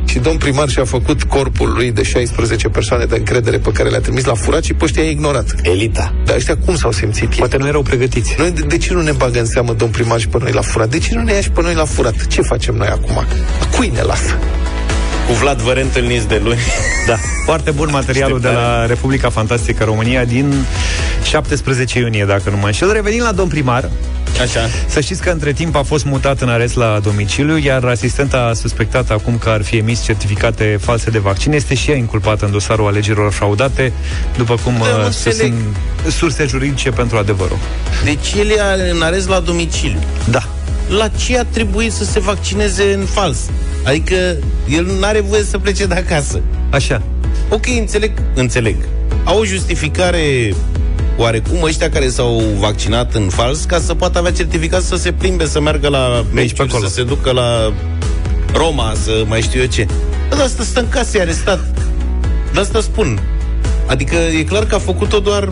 Și domn primar și-a făcut corpul lui de 16 persoane de încredere pe care le-a trimis la furat și pe ăștia i-a ignorat. Elita. Dar ăștia cum s-au simțit ei? Poate nu erau pregătiți. Noi, de, de ce nu ne bagă în seamă domn primar și pe noi la furat? De ce nu ne ia și pe noi la furat? Ce facem noi acum? Cui ne lasă? Cu Vlad vă reîntâlniți de luni. *laughs* Da, foarte bun materialul de la Republica Fantastică România din 17 iunie, dacă nu mă înșel. Revenind la domn primar, Așa. Să știți că între timp a fost mutat în arest la domiciliu, iar asistenta a suspectat acum că ar fi emis certificate false de vaccin. Este și ea inculpată în dosarul alegerilor fraudate, după cum Da, mă uh, înțeleg. susțin surse juridice pentru adevărul. Deci el e în arest la domiciliu. Da. La ce a trebuit să se vaccineze în fals? Adică el nu are voie să plece de acasă. Așa. Ok, înțeleg, înțeleg. Au o justificare oarecum ăștia care s-au vaccinat în fals ca să poată avea certificat să se plimbe, să meargă la meciuri, acolo. să se ducă la Roma, să mai știu eu ce. Dar asta stă în casă, e arestat. De asta spun. Adică e clar că a făcut-o doar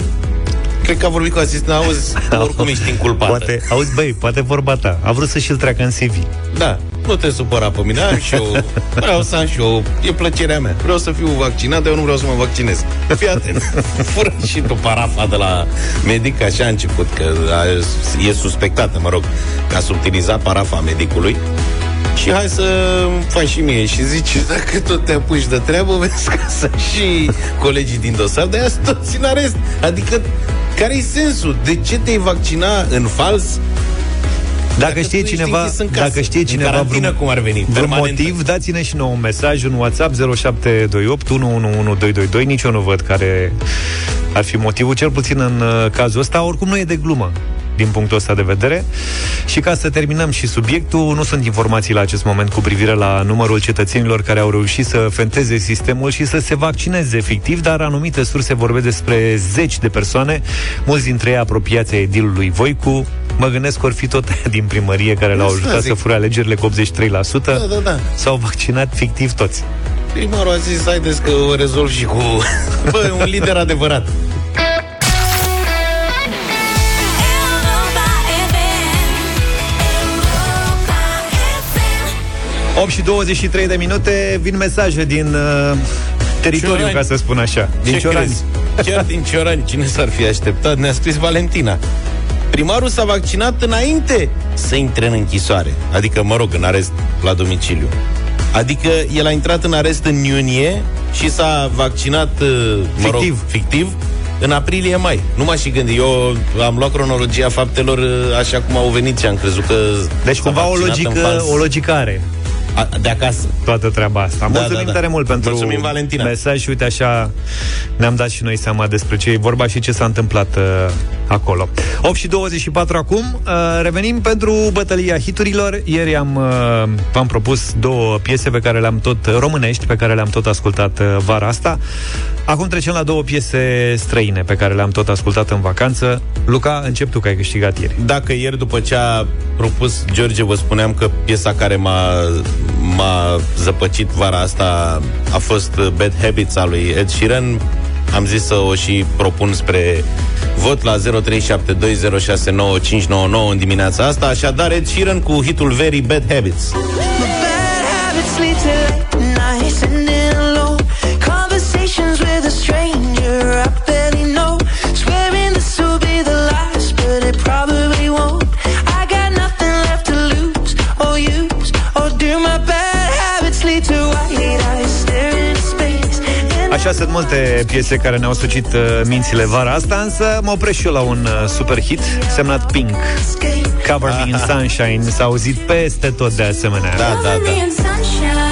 Cred că a vorbit cu asistent, auzi, *laughs* oricum ești inculpat. Poate, auzi, băi, poate vorba ta. A vrut să și-l treacă în CV. Da, nu te supăra pe mine, am și eu, *laughs* vreau să am și eu, e plăcerea mea. Vreau să fiu vaccinat, dar eu nu vreau să mă vaccinez. Fii atent, *laughs* fură și tu parafa de la medic, așa a început, că a, e suspectată, mă rog, că a subtilizat parafa medicului. Și hai să faci și mie Și zice, dacă tot te apuci de treabă Vezi că să și colegii din dosar De aia sunt toți în arest Adică, care-i sensul? De ce te-ai vaccina în fals Dacă, tu știe ești cineva, închis în casă, dacă știe în cineva carantină, vreun, cum ar veni, vreun permanentă. motiv, dați-ne și nouă un mesaj, un WhatsApp 0728 111222. Nici eu nu văd care ar fi motivul, cel puțin în uh, cazul ăsta. Oricum nu e de glumă din punctul ăsta de vedere. Și ca să terminăm și subiectul, nu sunt informații la acest moment cu privire la numărul cetățenilor care au reușit să fenteze sistemul și să se vaccineze efectiv, dar anumite surse vorbesc despre zeci de persoane, mulți dintre ei apropiați ai edilului Voicu. Mă gândesc că or fi tot aia *laughs* din primărie care l-au Asta ajutat zic. să fure alegerile cu 83%. Da, da, da. S-au vaccinat fictiv toți. Primarul a zis, haideți că o rezolv și cu... *laughs* Bă, un lider adevărat. 8 și 23 de minute vin mesaje din uh, teritoriu, Ciorani. ca să spun așa. Din Ce Ciorani. crezi? Chiar din Ciorani, cine s-ar fi așteptat? Ne-a scris Valentina. Primarul s-a vaccinat înainte să intre în închisoare. Adică, mă rog, în arest la domiciliu. Adică el a intrat în arest în iunie și s-a vaccinat, uh, mă rog, Fictiv. fictiv în aprilie-mai. Nu m-aș și gândi. Eu am luat cronologia faptelor uh, așa cum au venit și am crezut că Deci s-a cumva o vaccinat în logică, fals. o logică are A, de acasă. toată treaba asta. Da, Mulțumim da, da. tare mult pentru Mulțumim, Valentina. mesaj și uite așa ne-am dat și noi seama despre ce e vorba și ce s-a întâmplat uh, acolo. 8 și 24 acum, uh, revenim pentru bătălia hiturilor. Ieri am, uh, v-am propus două piese pe care le-am tot, românești, pe care le-am tot ascultat uh, vara asta. Acum trecem la două piese străine pe care le-am tot ascultat în vacanță. Luca, încep tu că ai câștigat ieri. Dacă ieri, după ce a propus George, vă spuneam că piesa care m-a, m-a zăpăcit vara asta a fost Bad Habits a lui Ed Sheeran, am zis să o și propun spre vot la 0372069599 în dimineața asta. Așadar, Ed Sheeran cu hitul Very Bad Habits. Conversations with a stranger I barely Așa sunt multe piese care ne-au sucit uh, mințile vara asta, însă mă opresc și eu la un uh, super hit semnat Pink. Cover Me in *laughs* Sunshine s-a auzit peste tot de asemenea. Da, da, Cover me da.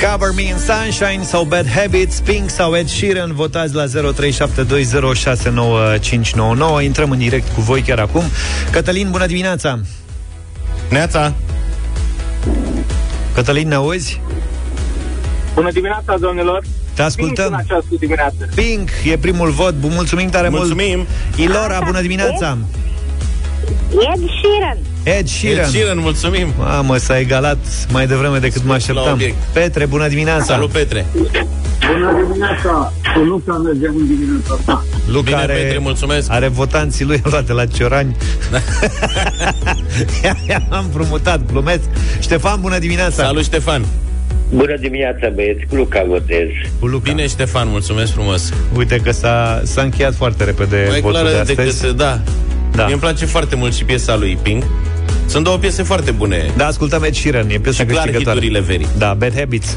Cover me in Cover Me in Sunshine sau Bad Habits, Pink sau Ed Sheeran, votați la 0372069599. Intrăm în direct cu voi chiar acum. Cătălin, bună dimineața! Neața! Cătălin, ne auzi? Bună dimineața, domnilor! Te ascultăm. Pink în această dimineață. Pink e primul vot. Bun, mulțumim tare Mulțumim. mult. Ilora, bună dimineața! Ed Sheeran. Ed Sheeran. Ed Sheeran, mulțumim! Mamă, s-a egalat mai devreme decât mă așteptam. obiect. Petre, bună dimineața! Salut, Petre! Bună dimineața! Cu Luca mergem în dimineața asta. Luca Bine, are, Petre, mulțumesc. are votanții lui luate la Ciorani. *laughs* Am împrumutat, glumesc. Ștefan, bună dimineața! Salut, Ștefan! Bună dimineața, băieți, cu Luca votez. Cu Luca. Bine, Ștefan, mulțumesc frumos! Uite că s-a, s-a încheiat foarte repede Mai votul de clară astăzi. decât, da. Da. Mie îmi place foarte mult și piesa lui Pink. Sunt două piese foarte bune. Da, ascultăm Ed Sheeran, e piesa Și clar câștigătoare. hiturile verii. Da, Bad Habits.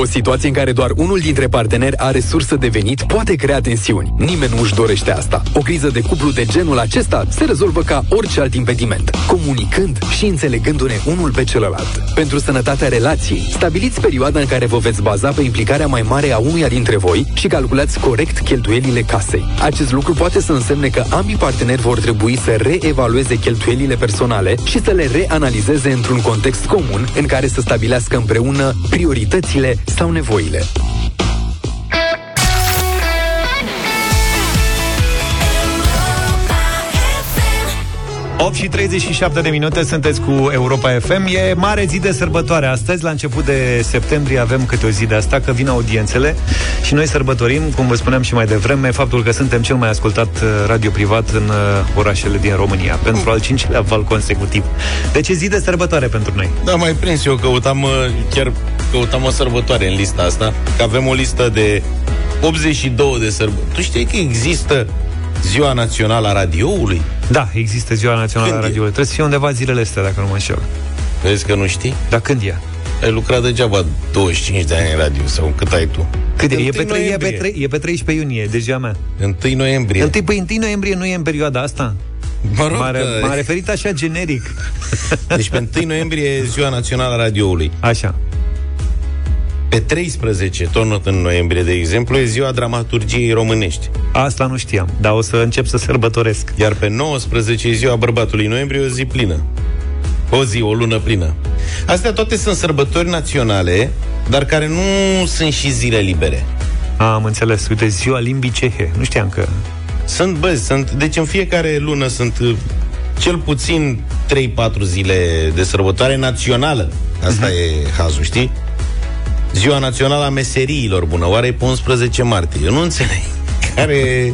O situație în care doar unul dintre parteneri are sursă de venit poate crea tensiuni. Nimeni nu își dorește asta. O criză de cuplu de genul acesta se rezolvă ca orice alt impediment, comunicând și înțelegându-ne unul pe celălalt. Pentru sănătatea relației, stabiliți perioada în care vă veți baza pe implicarea mai mare a unuia dintre voi și calculați corect cheltuielile casei. Acest lucru poate să însemne că ambii parteneri vor trebui să reevalueze cheltuielile personale și să le reanalizeze într-un context comun în care să stabilească împreună prioritățile sau nevoile. 8 și 37 de minute sunteți cu Europa FM. E mare zi de sărbătoare astăzi. La început de septembrie avem câte o zi de asta, că vin audiențele și noi sărbătorim, cum vă spuneam și mai devreme, faptul că suntem cel mai ascultat uh, radio privat în uh, orașele din România, pentru al cincilea val consecutiv. Deci e zi de sărbătoare pentru noi. Da, mai prins eu, căutam, uh, chiar căutam o sărbătoare în lista asta, că avem o listă de 82 de sărbători. Tu știi că există Ziua Națională a Radioului? Da, există Ziua Națională Când a e? Radioului. Trebuie să fie undeva zilele astea, dacă nu mă înșel. Vezi că nu știi? Dar când e? Ai lucrat degeaba 25 de ani în radio sau cât ai tu? Cât e? E 1 pe, trei- e, pe noiembrie. trei- e pe 13 iunie, de ziua mea. 1 noiembrie. Întâi, păi, 1 noiembrie nu e în perioada asta? Mă rog, M-a, re- că- m-a referit așa generic. Deci pe 1 noiembrie e Ziua Națională a Radioului. Așa. Pe 13, tot în noiembrie, de exemplu, e Ziua Dramaturgiei Românești. Asta nu știam, dar o să încep să sărbătoresc. Iar pe 19 e Ziua Bărbatului Noiembrie, o zi plină. O zi, o lună plină. Astea toate sunt sărbători naționale, dar care nu sunt și zile libere. A, am înțeles. Uite, ziua limbii cehe. Nu știam că... Sunt, bă, sunt, deci în fiecare lună sunt uh, cel puțin 3-4 zile de sărbătoare națională. Asta Mhm. e hazul, știi? Ziua Națională a Meseriilor, bună, oare e pe 11 martie? Eu nu înțeleg. *laughs* Care...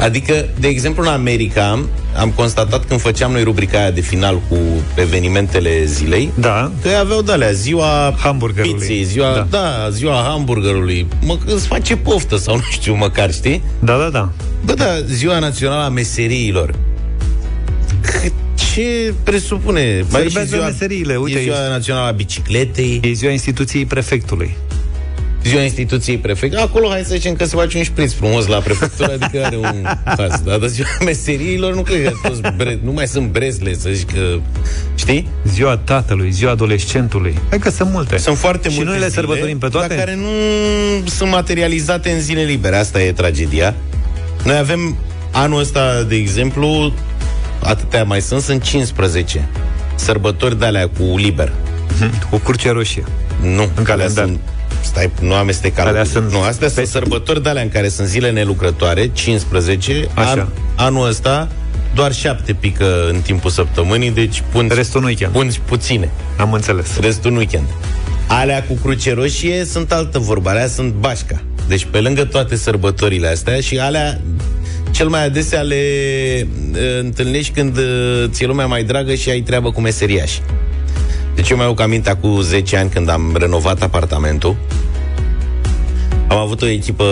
Adică, de exemplu, în America am constatat când făceam noi rubrica aia de final cu evenimentele zilei, da. că ei aveau de-alea, ziua hamburgerului. pizzei, ziua, da. da, ziua hamburgerului, mă, îți face poftă sau nu știu măcar, știi? Da, da, da. Bă, da, ziua națională a meseriilor. Cât- Ce presupune? Mai e și Serbează ziua, meseriile, uite, e ziua e- națională a bicicletei. E ziua instituției prefectului. Ziua instituției prefect. Acolo hai să zicem că se face un șpriț frumos la prefectură, adică are un pas. Dar de ziua *laughs* meseriilor nu cred că toți bre- nu mai sunt brezle, să zici că... Știi? Ziua tatălui, ziua adolescentului. Hai că sunt multe. Sunt foarte și multe noi le zile, sărbătorim pe toate? Dar care nu sunt materializate în zile libere. Asta e tragedia. Noi avem anul ăsta, de exemplu, atâtea mai sunt, sunt 15 sărbători de alea cu liber. Cu curce roșie. Nu, în calendar. Sunt, stai, nu amesteca Alea lucrurile. sunt Nu, astea sunt sărbători de alea în care sunt zile nelucrătoare, 15. Așa. An, anul ăsta doar șapte pică în timpul săptămânii, deci punți, Restul în weekend. punți puține. Am înțeles. Restul în weekend. Alea cu cruce roșie sunt altă vorbă, alea sunt bașca. Deci pe lângă toate sărbătorile astea și alea cel mai adesea le uh, întâlnești când uh, ți-e lumea mai dragă și ai treabă cu meseriași. Deci eu mai aduc aminte cu 10 ani când am renovat apartamentul. Am avut o echipă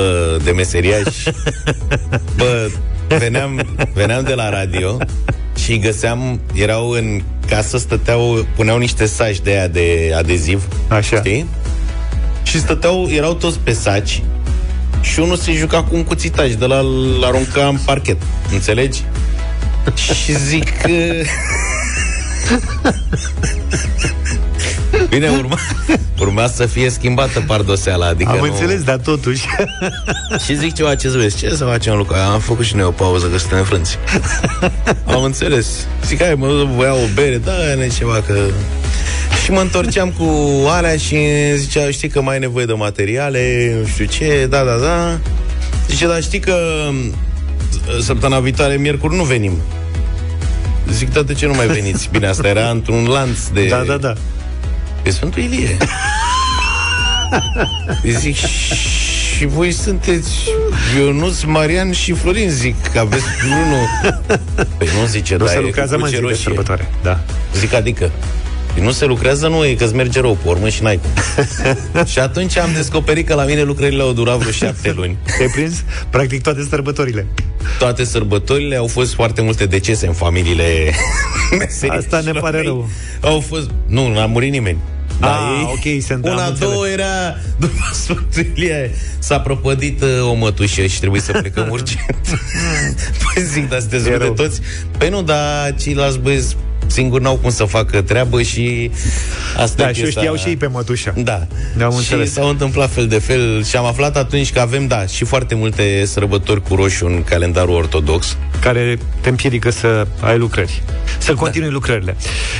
de meseriași. *laughs* Bă, veneam, veneam de la radio și îi găseam, erau în casă, stăteau, puneau niște saci de aia de adeziv. Așa. Știi? Și stăteau, erau toți pe saci și unul se juca cu un cuțitaj de la îl arunca în parchet. Înțelegi? *laughs* și zic că... *laughs* Bine, urma, urma să fie schimbată pardoseala, adică Am nu... înțeles, dar totuși. *laughs* Și zic ceva, ce să vezi, ce să facem, Luca? Am făcut și noi o pauză, că suntem frânți. Am înțeles. Zic, hai, mă duc, vă iau o bere, da, ne ceva, că... Și mă întorceam cu alea și zicea, știi că mai ai nevoie de materiale, nu știu ce, da, da, da. Zice, dar știi că săptămâna viitoare, miercuri, nu venim. Zic, da, de ce nu mai veniți? Bine, asta era într-un lanț de... Da, da, da. E Sfântul Ilie. Îi zic, și voi sunteți Ionuț, Marian și Florin, zic, că aveți unul. Păi nu zice, Nu da, se e lucrează cu mă în cruce zi de roșie. sărbătoare. Da. Zic, adică, Păi nu se lucrează, nu, e că-ți merge rău pe urmă și n-ai cum. *laughs* și atunci am descoperit că la mine lucrările au durat vreo șapte *laughs* luni. Te-ai prins? Practic toate sărbătorile. Toate sărbătorile au fost foarte multe decese în familiile *laughs* Asta ne pare rău. Au fost... Nu, nu a murit nimeni. Da, Ah, ok, se întâmplă, Una, am două înțeles. era După Sfântul Ilie S-a prăpădit uh, o mătușă Și trebuie să plecăm urgent Păi zic, dar sunteți de toți Păi nu, dar ceilalți băieți Singur n-au cum să facă treabă și asta Da, e și eu piesa- știau și ei pe mătușa. Da. Da, am și înțeles. s-au întâmplat fel de fel și am aflat atunci că avem, da, și foarte multe sărbători cu roșu în calendarul ortodox. care te împiedică să ai lucrări. Să continui da. lucrările.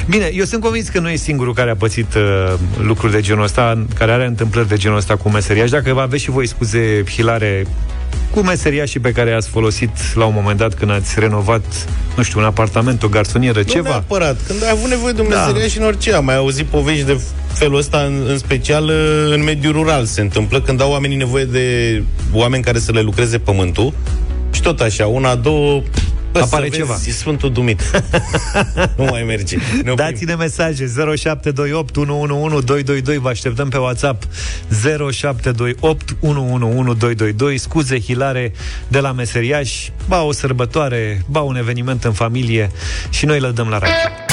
Bine, eu sunt convins că nu e singurul care a pățit uh, lucruri de genul ăsta, care are întâmplări de genul ăsta cu meseriași. Dacă aveți și voi scuze hilare cu meseriașii pe care i-ați folosit la un moment dat când ați renovat, nu știu, un apartament, o garsonieră, Nu ceva. neapărat. Când ai avut nevoie de un Da. meseriaș și în orice. Am mai auzit povești de felul ăsta, în, în special uh, în mediul rural. Se întâmplă când au oamenii nevoie de oameni care să le lucreze pământul și tot așa, una, două, bă, Apare să vezi, ceva. E Sfântul Dumit. *laughs* nu mai merge. Ne oprim. Dați-ne mesaje 0728 111222 Vă așteptăm pe WhatsApp 0728 111222 Scuze hilare de la meseriași Ba o sărbătoare, ba un eveniment în familie Și noi le dăm la radio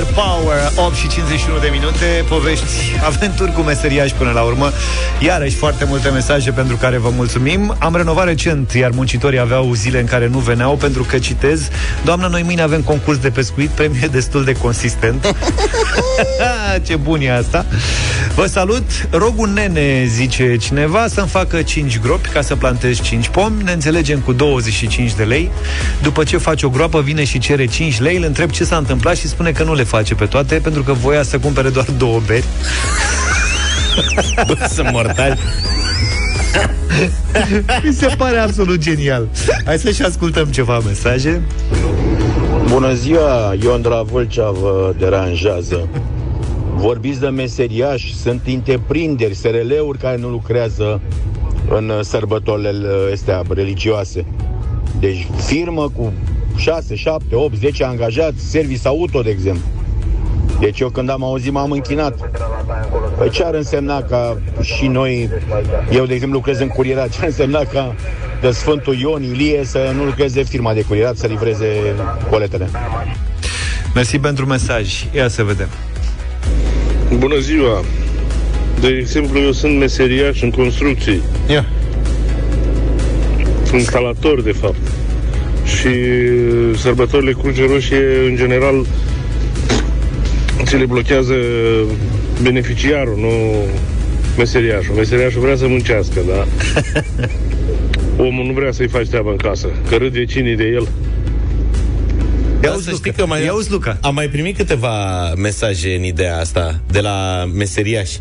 Coldplay, Higher Power 8 și 51 de minute Povești, aventuri cu meseriași până la urmă. Iarăși foarte multe mesaje pentru care vă mulțumim. Am renovat recent, iar muncitorii aveau zile în care nu veneau Pentru că, citez Doamnă, noi mâine avem concurs de pescuit Premie destul de consistent. *laughs* Ce bun e asta. Vă salut, rog un nene, zice cineva Să-mi facă 5 gropi ca să plantez 5 pomi. Ne înțelegem cu 25 de lei. După ce face o groapă, vine și cere 5 lei. Îl întreb ce s-a întâmplat și spune că nu le face pe toate Pentru că voia să cumpere doar două beri Bă, sunt mortali. Mi se pare absolut genial Hai să și ascultăm ceva mesaje Bună ziua, Iondra Vâlcea vă deranjează. Vorbiți de meseriași, sunt întreprinderi, SRL-uri care nu lucrează în uh, sărbătorile astea religioase. Deci firmă cu 6, 7, 8, 10 angajați, service auto, de exemplu. Deci eu când am auzit m-am închinat. Păi ce ar însemna ca și noi, eu de exemplu lucrez în curierat, ce ar însemna ca de Sfântul Ion, Ilie să nu lucreze firma de curierat, să livreze coletele. Mersi pentru mesaj Ia să vedem Bună ziua! De exemplu, eu sunt meseriaș în construcții. Ia. Instalator, de fapt. Și sărbătorile Cruce Roșie, în general, ți le blochează beneficiarul, nu meseriașul. Meseriașul vrea să muncească, da? *laughs* Omul nu vrea să-i faci treaba în casă, că râd vecinii de el. Ia să știi că mai, Luca. am mai primit câteva mesaje în ideea asta de la meseriași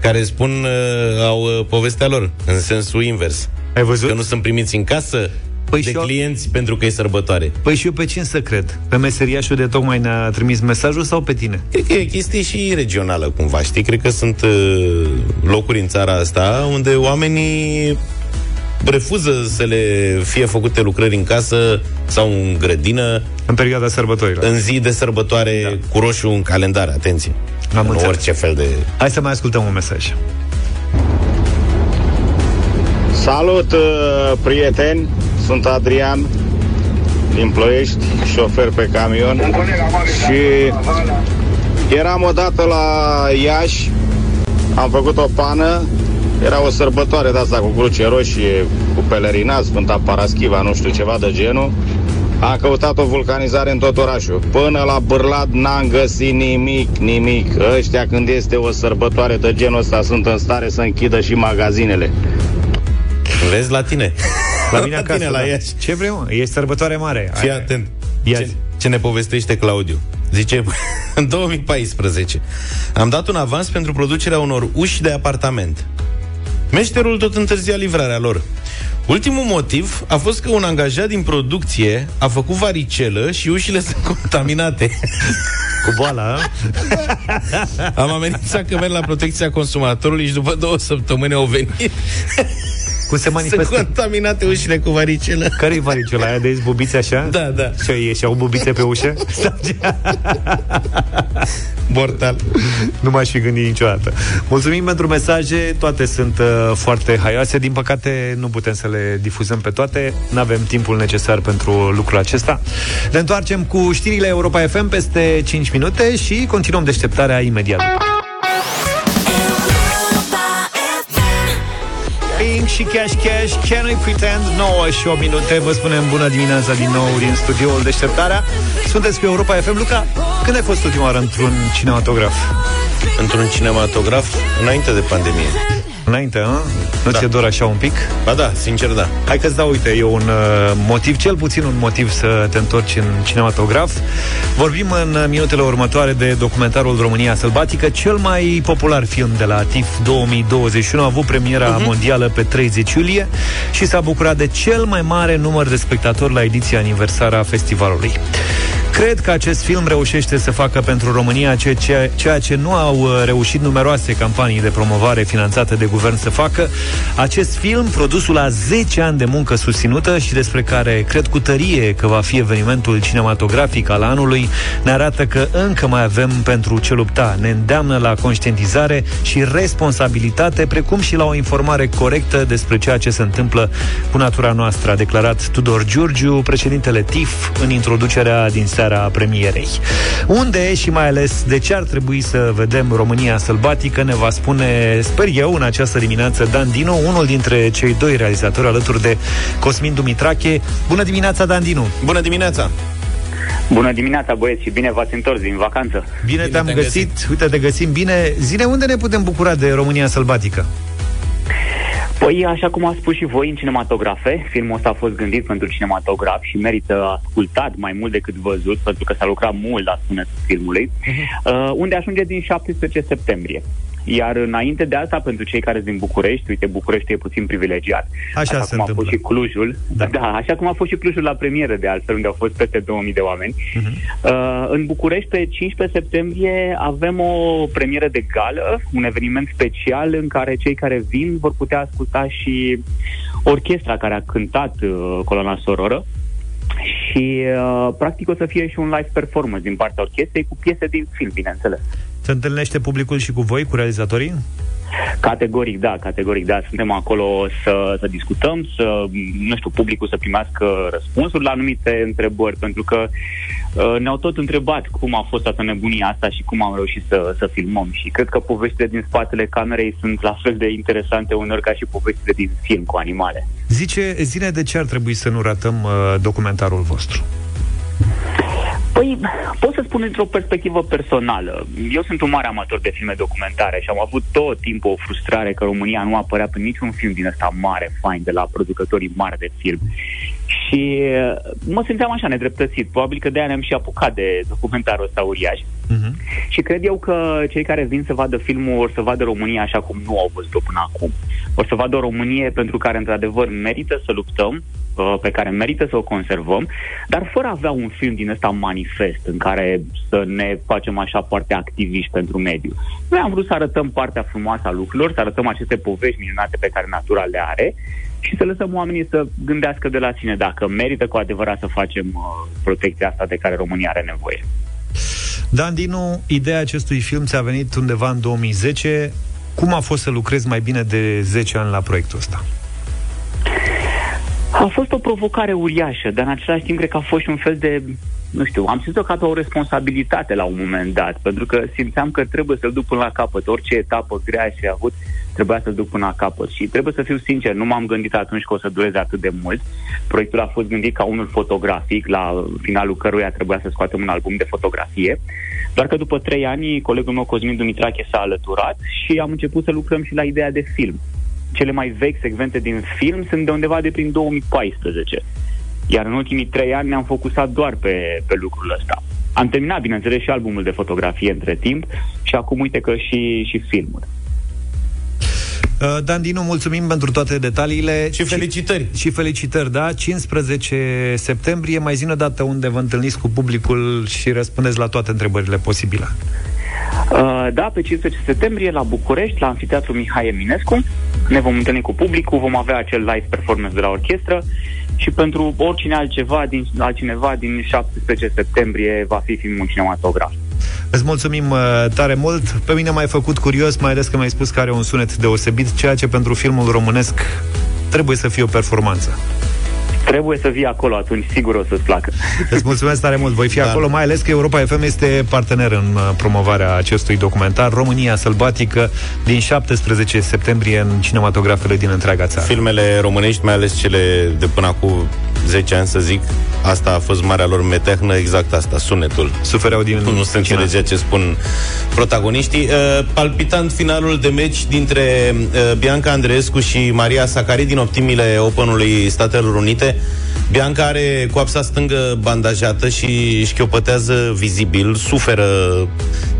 care spun uh, au uh, povestea lor în sensul invers. Ai văzut? Că nu sunt primiți în casă păi de clienți pentru că e sărbătoare. Păi și eu pe cine să cred? Pe meseriașul de tocmai ne-a trimis mesajul sau pe tine? Cred că e o chestie și regională, cumva, știi? Cred că sunt uh, locuri în țara asta unde oamenii refuză să le fie făcute lucrări în casă sau în grădină În perioada sărbătorilor în zi de sărbătoare da. cu roșu în calendar, atenție. Am nu înțeles. orice fel de... Hai să mai ascultăm un mesaj Salut, uh, prieteni! Sunt Adrian din Ploiești, șofer pe camion și eram odată la Iași, am făcut o pană, era o sărbătoare de asta cu cruce roșie, cu pelerinat, Sfânta Paraschiva, nu știu, ceva de genul. Am căutat o vulcanizare în tot orașul. Până la Bârlad n-am găsit nimic, nimic. Ăștia când este o sărbătoare de genul ăsta sunt în stare să închidă și magazinele. Vezi la tine. La mine La acasă, tine, la da. Iași. Ce vrei, mă? E sărbătoare mare Fii Ai- atent. Ia Ce, zi. ce ne povestește Claudiu? Zice, *laughs* în 2014 am dat un avans pentru producerea unor uși de apartament. Meșterul tot întârzia livrarea lor. Ultimul motiv a fost că un angajat din producție a făcut varicelă și ușile *laughs* sunt contaminate. *laughs* Cu boala, Am amenințat că merg la protecția consumatorului și după două săptămâni au venit. Cum se manifestă? Sunt contaminate ușile cu varicelă. Care-i varicela aia de bubiți așa? Da, da. Și e și au bubițe pe ușă? *laughs* Sau ce? Mortal. Nu m-aș fi gândit niciodată. Mulțumim pentru mesaje, toate sunt uh, foarte haioase. Din păcate, nu putem să le difuzăm pe toate. Nu avem timpul necesar pentru lucrul acesta. Ne întoarcem cu știrile Europa FM peste 5 minute și continuăm deșteptarea imediat. Și Cash Cash Can I Pretend 9 și 8 minute Vă spunem bună dimineața din nou din studioul Deșteptarea Sunteți pe Europa FM Luca, când ai fost ultima oară într-un cinematograf? Într-un cinematograf înainte de pandemie. Înainte, a? Nu Da. ți-e dor așa un pic? Ba da, sincer da. Hai că-ți dau, uite, e un uh, motiv, cel puțin un motiv să te întorci în cinematograf. Vorbim în uh, minutele următoare de documentarul România Sălbatică, cel mai popular film de la TIF 2021. A avut premiera uh-huh. mondială pe 30 iulie și s-a bucurat de cel mai mare număr de spectatori la ediția aniversară a festivalului. Cred că acest film reușește să facă pentru România ce- ce- ceea ce nu au uh, reușit numeroase campanii de promovare finanțate de guvern să facă. Acest film, produsul la 10 ani de muncă susținută și despre care cred cu tărie că va fi evenimentul cinematografic al anului, ne arată că încă mai avem pentru ce lupta. Ne îndeamnă la conștientizare și responsabilitate, precum și la o informare corectă despre ceea ce se întâmplă cu natura noastră, a declarat Tudor Giurgiu, președintele TIF, în introducerea din seara premierei. Unde și mai ales de ce ar trebui să vedem România sălbatică ne va spune, sper eu, în această dimineață Dan Dinu, unul dintre cei doi realizatori alături de Cosmin Dumitrache. Bună dimineața, Dan Dinu! Bună dimineața! Bună dimineața, băieți, și bine v-ați întors din vacanță. Bine, te-am găsit. Uite, te găsim bine. Zine, unde ne putem bucura de România sălbatică? Păi, așa cum a spus și voi în cinematografe, filmul ăsta a fost gândit pentru cinematograf și merită ascultat mai mult decât văzut, pentru că s-a lucrat mult la sunetul filmului, uh, unde ajunge din 17 septembrie. Iar înainte de asta, pentru cei care sunt din București, uite, București e puțin privilegiat. Așa se cum a întâmplă. fost și Clujul, da. da, așa cum a fost și Clujul la premieră, de altfel, unde au fost peste 2000 de oameni. Uh, în București, pe 15 septembrie, avem o premieră de gală, un eveniment special în care cei care vin vor putea asculta și orchestra care a cântat uh, coloana sororă și uh, practic o să fie și un live performance din partea orchestrei cu piese din film, bineînțeles. Se întâlnește publicul și cu voi, cu realizatorii? Categoric, da, categoric, da. Suntem acolo să, să discutăm, să, nu știu, publicul să primească răspunsuri la anumite întrebări, pentru că uh, ne-au tot întrebat cum a fost toată nebunia asta și cum am reușit să, să filmăm. Și cred că povestile din spatele camerei sunt la fel de interesante uneori ca și povestile din film cu animale. Zice, zine de ce ar trebui să nu ratăm uh, documentarul vostru? Păi, pot să spun într-o perspectivă personală. Eu sunt un mare amator de filme documentare și am avut tot timpul o frustrare că România nu apărea pe niciun film din ăsta mare, fain, de la producătorii mari de film. Și uh, mă simțeam așa nedreptățit. Probabil că de-aia ne-am și apucat de documentarul ăsta uriaș. Și cred eu că cei care vin să vadă filmul or să vadă România așa cum nu au văzut-o până acum. Or să vadă o Românie pentru care, într-adevăr, merită să luptăm, uh, pe care merită să o conservăm, dar fără a avea un film din ăsta manifest în care să ne facem așa foarte activiști pentru mediu. Noi am vrut să arătăm partea frumoasă a lucrurilor, să arătăm aceste povești minunate pe care natura le are și să lăsăm oamenii să gândească de la sine dacă merită cu adevărat să facem uh, protecția asta de care România are nevoie. Dan Dinu, ideea acestui film ți-a venit undeva în 2010. Cum a fost să lucrezi mai bine de 10 ani la proiectul ăsta? A fost o provocare uriașă, dar în același timp cred că a fost și un fel de, nu știu, am simțit-o ca pe o responsabilitate la un moment dat, pentru că simțeam că trebuie să-l duc până la capăt. Orice etapă grea și avut, trebuia să-l duc până la capăt. Și trebuie să fiu sincer, nu m-am gândit atunci că o să dureze atât de mult. Proiectul a fost gândit ca unul fotografic, la finalul căruia trebuia să scoatem un album de fotografie. Doar că după trei ani, colegul meu Cosmin Dumitrache s-a alăturat și am început să lucrăm și la ideea de film. Cele mai vechi secvente din film sunt de undeva de prin 2014. Iar în ultimii trei ani ne-am focusat doar pe, pe lucrul ăsta. Am terminat, bineînțeles, și albumul de fotografie între timp și acum uite că și, și filmul. Uh, Dan Dinu, mulțumim pentru toate detaliile. Și felicitări. Și, și felicitări, da? 15 septembrie, mai zi o dată unde vă întâlniți cu publicul și răspundeți la toate întrebările posibile. Uh, da, pe 15 septembrie la București, la Amfiteatru Mihai Eminescu. Ne vom întâlni cu publicul, vom avea acel live performance de la orchestră și pentru oricine altceva din, altcineva din 17 septembrie va fi filmul cinematograf. Îți mulțumim uh, tare mult. Pe mine m-ai făcut curios, mai ales că mi-ai spus că are un sunet deosebit, ceea ce pentru filmul românesc trebuie să fie o performanță. Trebuie să vii acolo atunci, sigur o să-ți placă. Îți mulțumesc tare mult. Voi fi da. acolo, mai ales că Europa FM este partener în uh, promovarea acestui documentar România sălbatică din 17 septembrie în cinematografele din întreaga țară. Filmele românești, mai ales cele de până acum 10 ani, să zic, asta a fost marea lor metehnă, exact asta, sunetul. Sufereau din Nu se înțelegea ce spun protagoniștii. Uh, palpitant finalul de meci dintre uh, Bianca Andreescu și Maria Sacari din optimile Openului Statelor Unite. Bianca are coapsa stângă bandajată și șchiopătează vizibil, suferă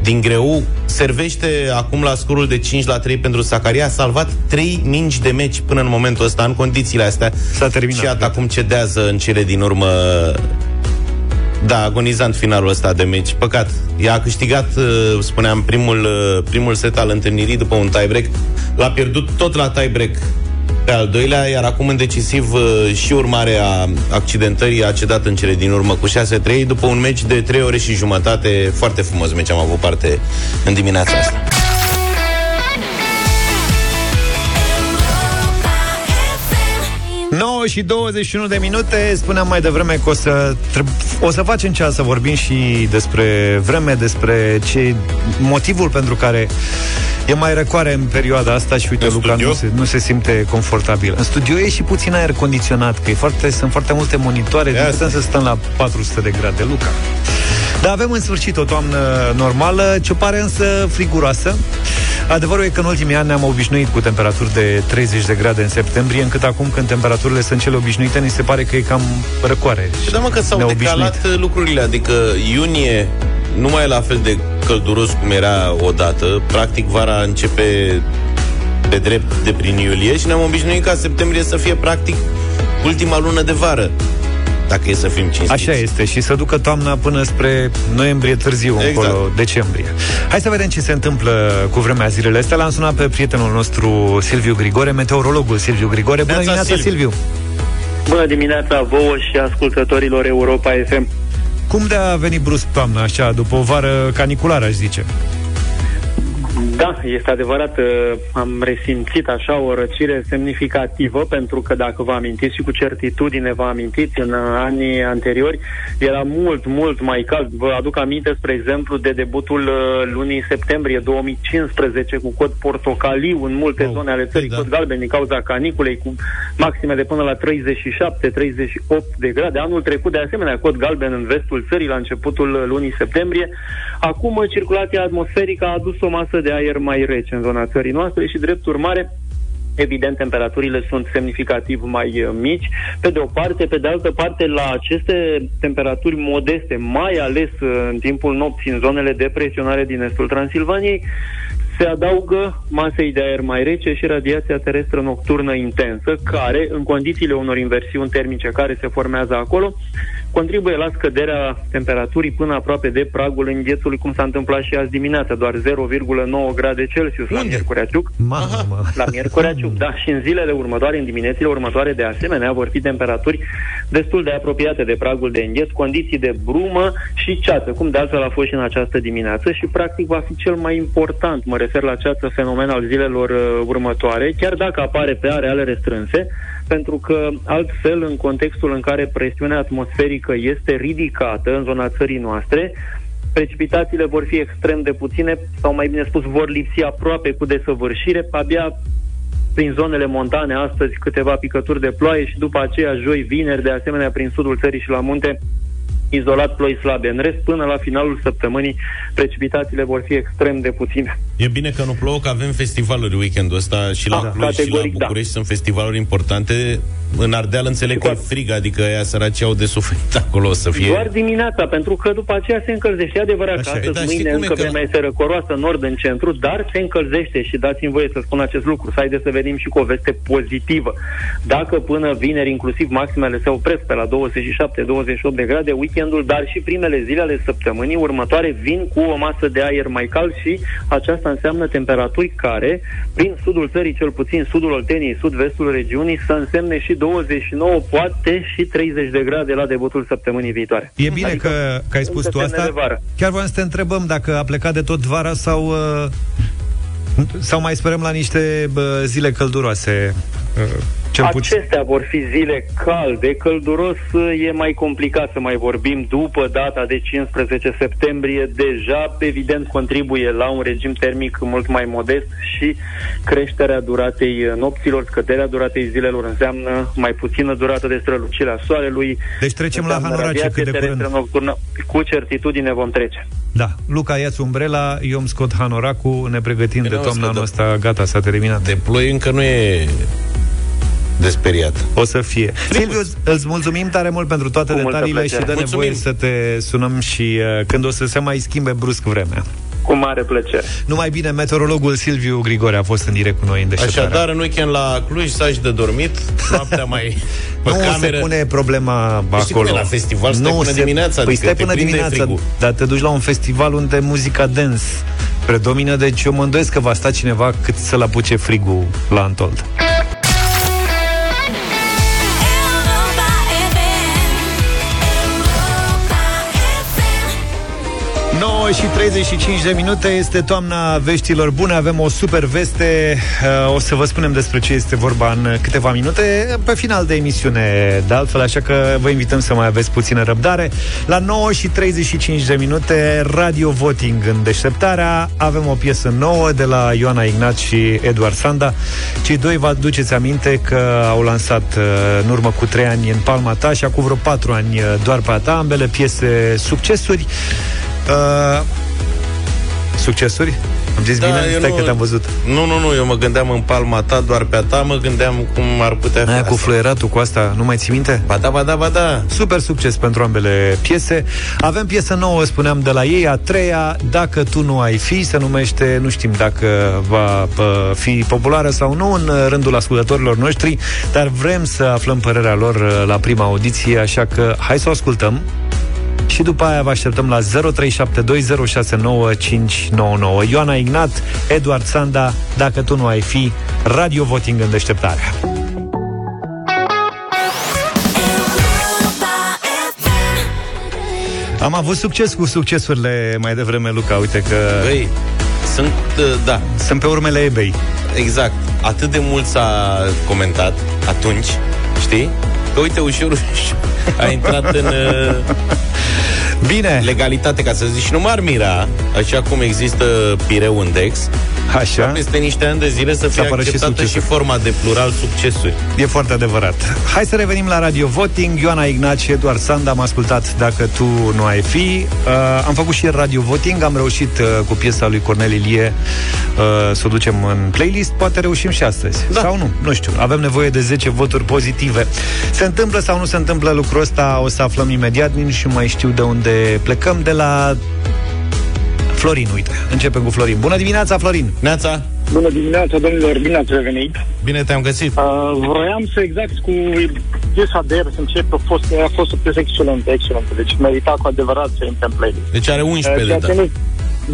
din greu, servește acum la scorul de 5 la 3 pentru Sacaria, a salvat 3 mingi de meci până în momentul ăsta, în condițiile astea. S-a terminat. Și iată acum cedează în cele din urmă da, agonizant finalul ăsta de meci. Păcat. Ea a câștigat, uh, spuneam, primul, uh, primul set al întâlnirii după un tiebreak. L-a pierdut tot la tiebreak pe al doilea, iar acum în decisiv uh, și urmare a accidentării a cedat în cele din urmă cu 6-3 după un meci de 3 ore și jumătate. Foarte frumos meci am avut parte în dimineața asta. Și 21 de minute Spuneam mai devreme că o să, treb- o să facem cea să vorbim și despre vreme, despre ce motivul pentru care e mai răcoare în perioada asta și uite, În Luca studio? nu se, nu se simte confortabil. În studio e și puțin aer condiționat, că e foarte, sunt foarte multe monitoare, nu putem să stăm la 400 de grade, Luca. Dar avem în sfârșit o toamnă normală, ce pare însă friguroasă. Adevărul e că în ultimii ani ne-am obișnuit cu temperaturi de 30 de grade în septembrie, încât acum când temperaturile sunt cele obișnuite, ni se pare că e cam răcoare. Și da, mă, că s-au Neobișnuit. decalat uh, lucrurile, adică iunie nu mai e la fel de călduros cum era odată. Practic, vara începe pe drept de prin iulie și ne-am obișnuit ca septembrie să fie practic ultima lună de vară. Dacă e să fim cinstiți. Așa este și să ducă toamna până spre noiembrie târziu, Exact. încolo, decembrie. Hai să vedem ce se întâmplă cu vremea zilele astea. L-am sunat pe prietenul nostru Silviu Grigore, meteorologul Silviu Grigore. Bună Neața, dimineața, Silviu. Silviu! Bună dimineața vouă și ascultătorilor Europa FM. Cum de a venit brusc toamna, așa, după o vară caniculară, aș zice? Da, este adevărat, uh, am resimțit așa o răcire semnificativă, pentru că dacă vă amintiți și cu certitudine vă amintiți, în uh, anii anteriori era mult, mult mai cald. Vă aduc aminte, spre exemplu, de debutul uh, lunii septembrie 2015 cu cod portocaliu în multe oh, zone ale țării, cod galben din cauza caniculei, cu maxime de până la 37-38 de grade. Anul trecut, de asemenea, cod galben în vestul țării la începutul uh, lunii septembrie. Acum, uh, circulația atmosferică a adus o masă de aer mai rece în zona țării noastre și, drept urmare, Evident, temperaturile sunt semnificativ mai uh, mici. Pe de o parte, pe de altă parte, la aceste temperaturi modeste, mai ales uh, în timpul nopții în zonele de presionare din estul Transilvaniei, se adaugă masei de aer mai rece și radiația terestră nocturnă intensă, care, în condițiile unor inversiuni termice care se formează acolo, contribuie la scăderea temperaturii până aproape de pragul înghețului, cum s-a întâmplat și azi dimineață, doar 0,9 grade Celsius la Miercurea Ciuc. Mamă. La Miercurea Ciuc, da. Și în zilele următoare, în diminețile următoare, de asemenea, vor fi temperaturi destul de apropiate de pragul de îngheț, condiții de brumă și ceață, cum de altfel a fost și în această dimineață și, practic, va fi cel mai important, mă refer la ceață fenomen al zilelor uh, următoare, chiar dacă apare pe areale restrânse, pentru că altfel, în contextul în care presiunea atmosferică este ridicată în zona țării noastre, precipitațiile vor fi extrem de puține, sau mai bine spus, vor lipsi aproape cu desăvârșire, abia prin zonele montane astăzi câteva picături de ploaie și după aceea joi, vineri, de asemenea prin sudul țării și la munte, izolat ploi slabe. În rest, până la finalul săptămânii, precipitațiile vor fi extrem de puține. E bine că nu plouă, că avem festivaluri weekendul ăsta și la Ah, Cluj și la categoric, da. București sunt festivaluri importante. În Ardeal înțeleg că e frig, adică ăia săraci au de suferit *laughs* acolo o să fie... Doar dimineața, pentru că după aceea se încălzește. E adevărat Așa că e, astăzi, dar știi mâine cum e încă că- vremea este răcoroasă în nord, în centru, dar se încălzește și dați-mi voie să spun acest lucru. Să haideți să vedem și cu o veste pozitivă. Dacă până vineri, inclusiv maximele se opresc pe la 27-28 de grade, weekendul, dar și primele zile ale săptămânii următoare vin cu o masă de aer mai cald și aceasta înseamnă temperaturi care, prin sudul țării, cel puțin sudul Olteniei, sud-vestul regiunii, să însemne și 29, poate și 30 de grade la debutul săptămânii viitoare. E bine că, că ai spus încă tu semne asta. de vară. Chiar voiam să te întrebăm dacă a plecat de tot vara sau... Uh, sau mai sperăm la niște bă, zile călduroase uh, Cel puțin. Acestea vor fi zile calde, călduros e mai complicat să mai vorbim după data de 15 septembrie. Deja, evident, contribuie la un regim termic mult mai modest și creșterea duratei nopților, scăderea duratei zilelor înseamnă mai puțină durată de strălucire a soarelui. Deci trecem la Înseamnă Hanorace radiație cât de curând. terestră nocturnă. Cu certitudine vom trece. Da, Luca, ia-ți umbrela, eu îmi scot hanoracul, ne pregătim de nu toamna scot, anul ăsta, gata, s-a terminat. De ploi încă nu e desperiat. O să fie. Silviu, îți mulțumim tare mult pentru toate Cu multă detaliile și plăcere. dă nevoie Mulțumim. să te sunăm și uh, când o să se mai schimbe brusc vremea. Cu mare plăcere. Numai bine, meteorologul Silviu Grigore a fost în direct cu noi în deșteptarea. Așadar, în weekend la Cluj, saci de dormit, noaptea mai *laughs* pe nu cameră. se pune problema Păi știi cum acolo. e la festival, stai până dimineața, Păi adică stai te până prinde dimineața, frigul. dar te duci la un festival unde muzica dance predomină, deci eu mă îndoiesc că va sta cineva cât să-l apuce frigul la Antold. 9 și 35 de minute este toamna veștilor bune Avem o super veste Uh, O să vă spunem despre ce este vorba în câteva minute Pe final de emisiune De altfel, așa că vă invităm să mai aveți puțină răbdare. La 9 și 35 de minute Radio Voting în deșteptarea Avem o piesă nouă de la Ioana Ignat și Eduard Sanda. Cei doi vă aduceți aminte că au lansat uh, în urmă cu 3 ani în Palma ta Și acum vreo 4 ani uh, doar pe a ta Ambele piese succesuri Uh, succesuri? Am zis bine? eu Stai nu- că te-am văzut. Nu, nu, nu, eu mă gândeam în palma ta, doar pe a ta, mă gândeam cum ar putea fi Aia cu asta. fluieratul, cu asta, nu mai ții minte? Ba da, ba da, ba da. Super succes pentru ambele piese. Avem piesă nouă, spuneam, de la ei, a treia, Dacă tu nu ai fi, se numește, nu știm dacă va pă, fi populară sau nu în rândul ascultătorilor noștri, dar vrem să aflăm părerea lor uh, la prima audiție, așa că hai să o ascultăm. Și după aia vă așteptăm la 0372069599. Ioana Ignat, Eduard Sanda, Dacă tu nu ai fi, Radio Voting în deșteptarea. Am avut succes cu succesurile mai devreme, Luca. Uite că Băi, sunt, uh, da, sunt pe urmele eBay. exact. Atât de mult s-a comentat atunci, știi? Că uite, ușor, ușor a intrat în uh, Bine, legalitate, ca să zic. Și nu m-ar mira, așa cum există Pireu Index, așa. peste niște ani de zile să fie apară și acceptată și, succesuri. forma de plural succesuri. E foarte adevărat. Hai să revenim la Radio Voting. Ioana Ignat și Eduard Sanda am ascultat Dacă tu nu ai fi. Uh, am făcut și ieri Radio Voting. Am reușit uh, cu piesa lui Cornel Ilie uh, să o ducem în playlist. Poate reușim și astăzi. Da. Sau nu. Nu știu. Avem nevoie de 10 voturi pozitive. Se întâmplă sau nu se întâmplă lucrul ăsta? O să aflăm imediat. Nici nu mai știu de unde plecăm. De la Florin, uite. Începem cu Florin. Bună dimineața, Florin! Neața, Bună dimineața, domnilor, bine ați revenit. bine te-am găsit. Uh, vroiam să exact cu piesa de ieri să încep, a fost, a fost o piesă excelentă, excelentă, deci merita cu adevărat să intre în playlist. Deci are 11 Uh, de ceea dat.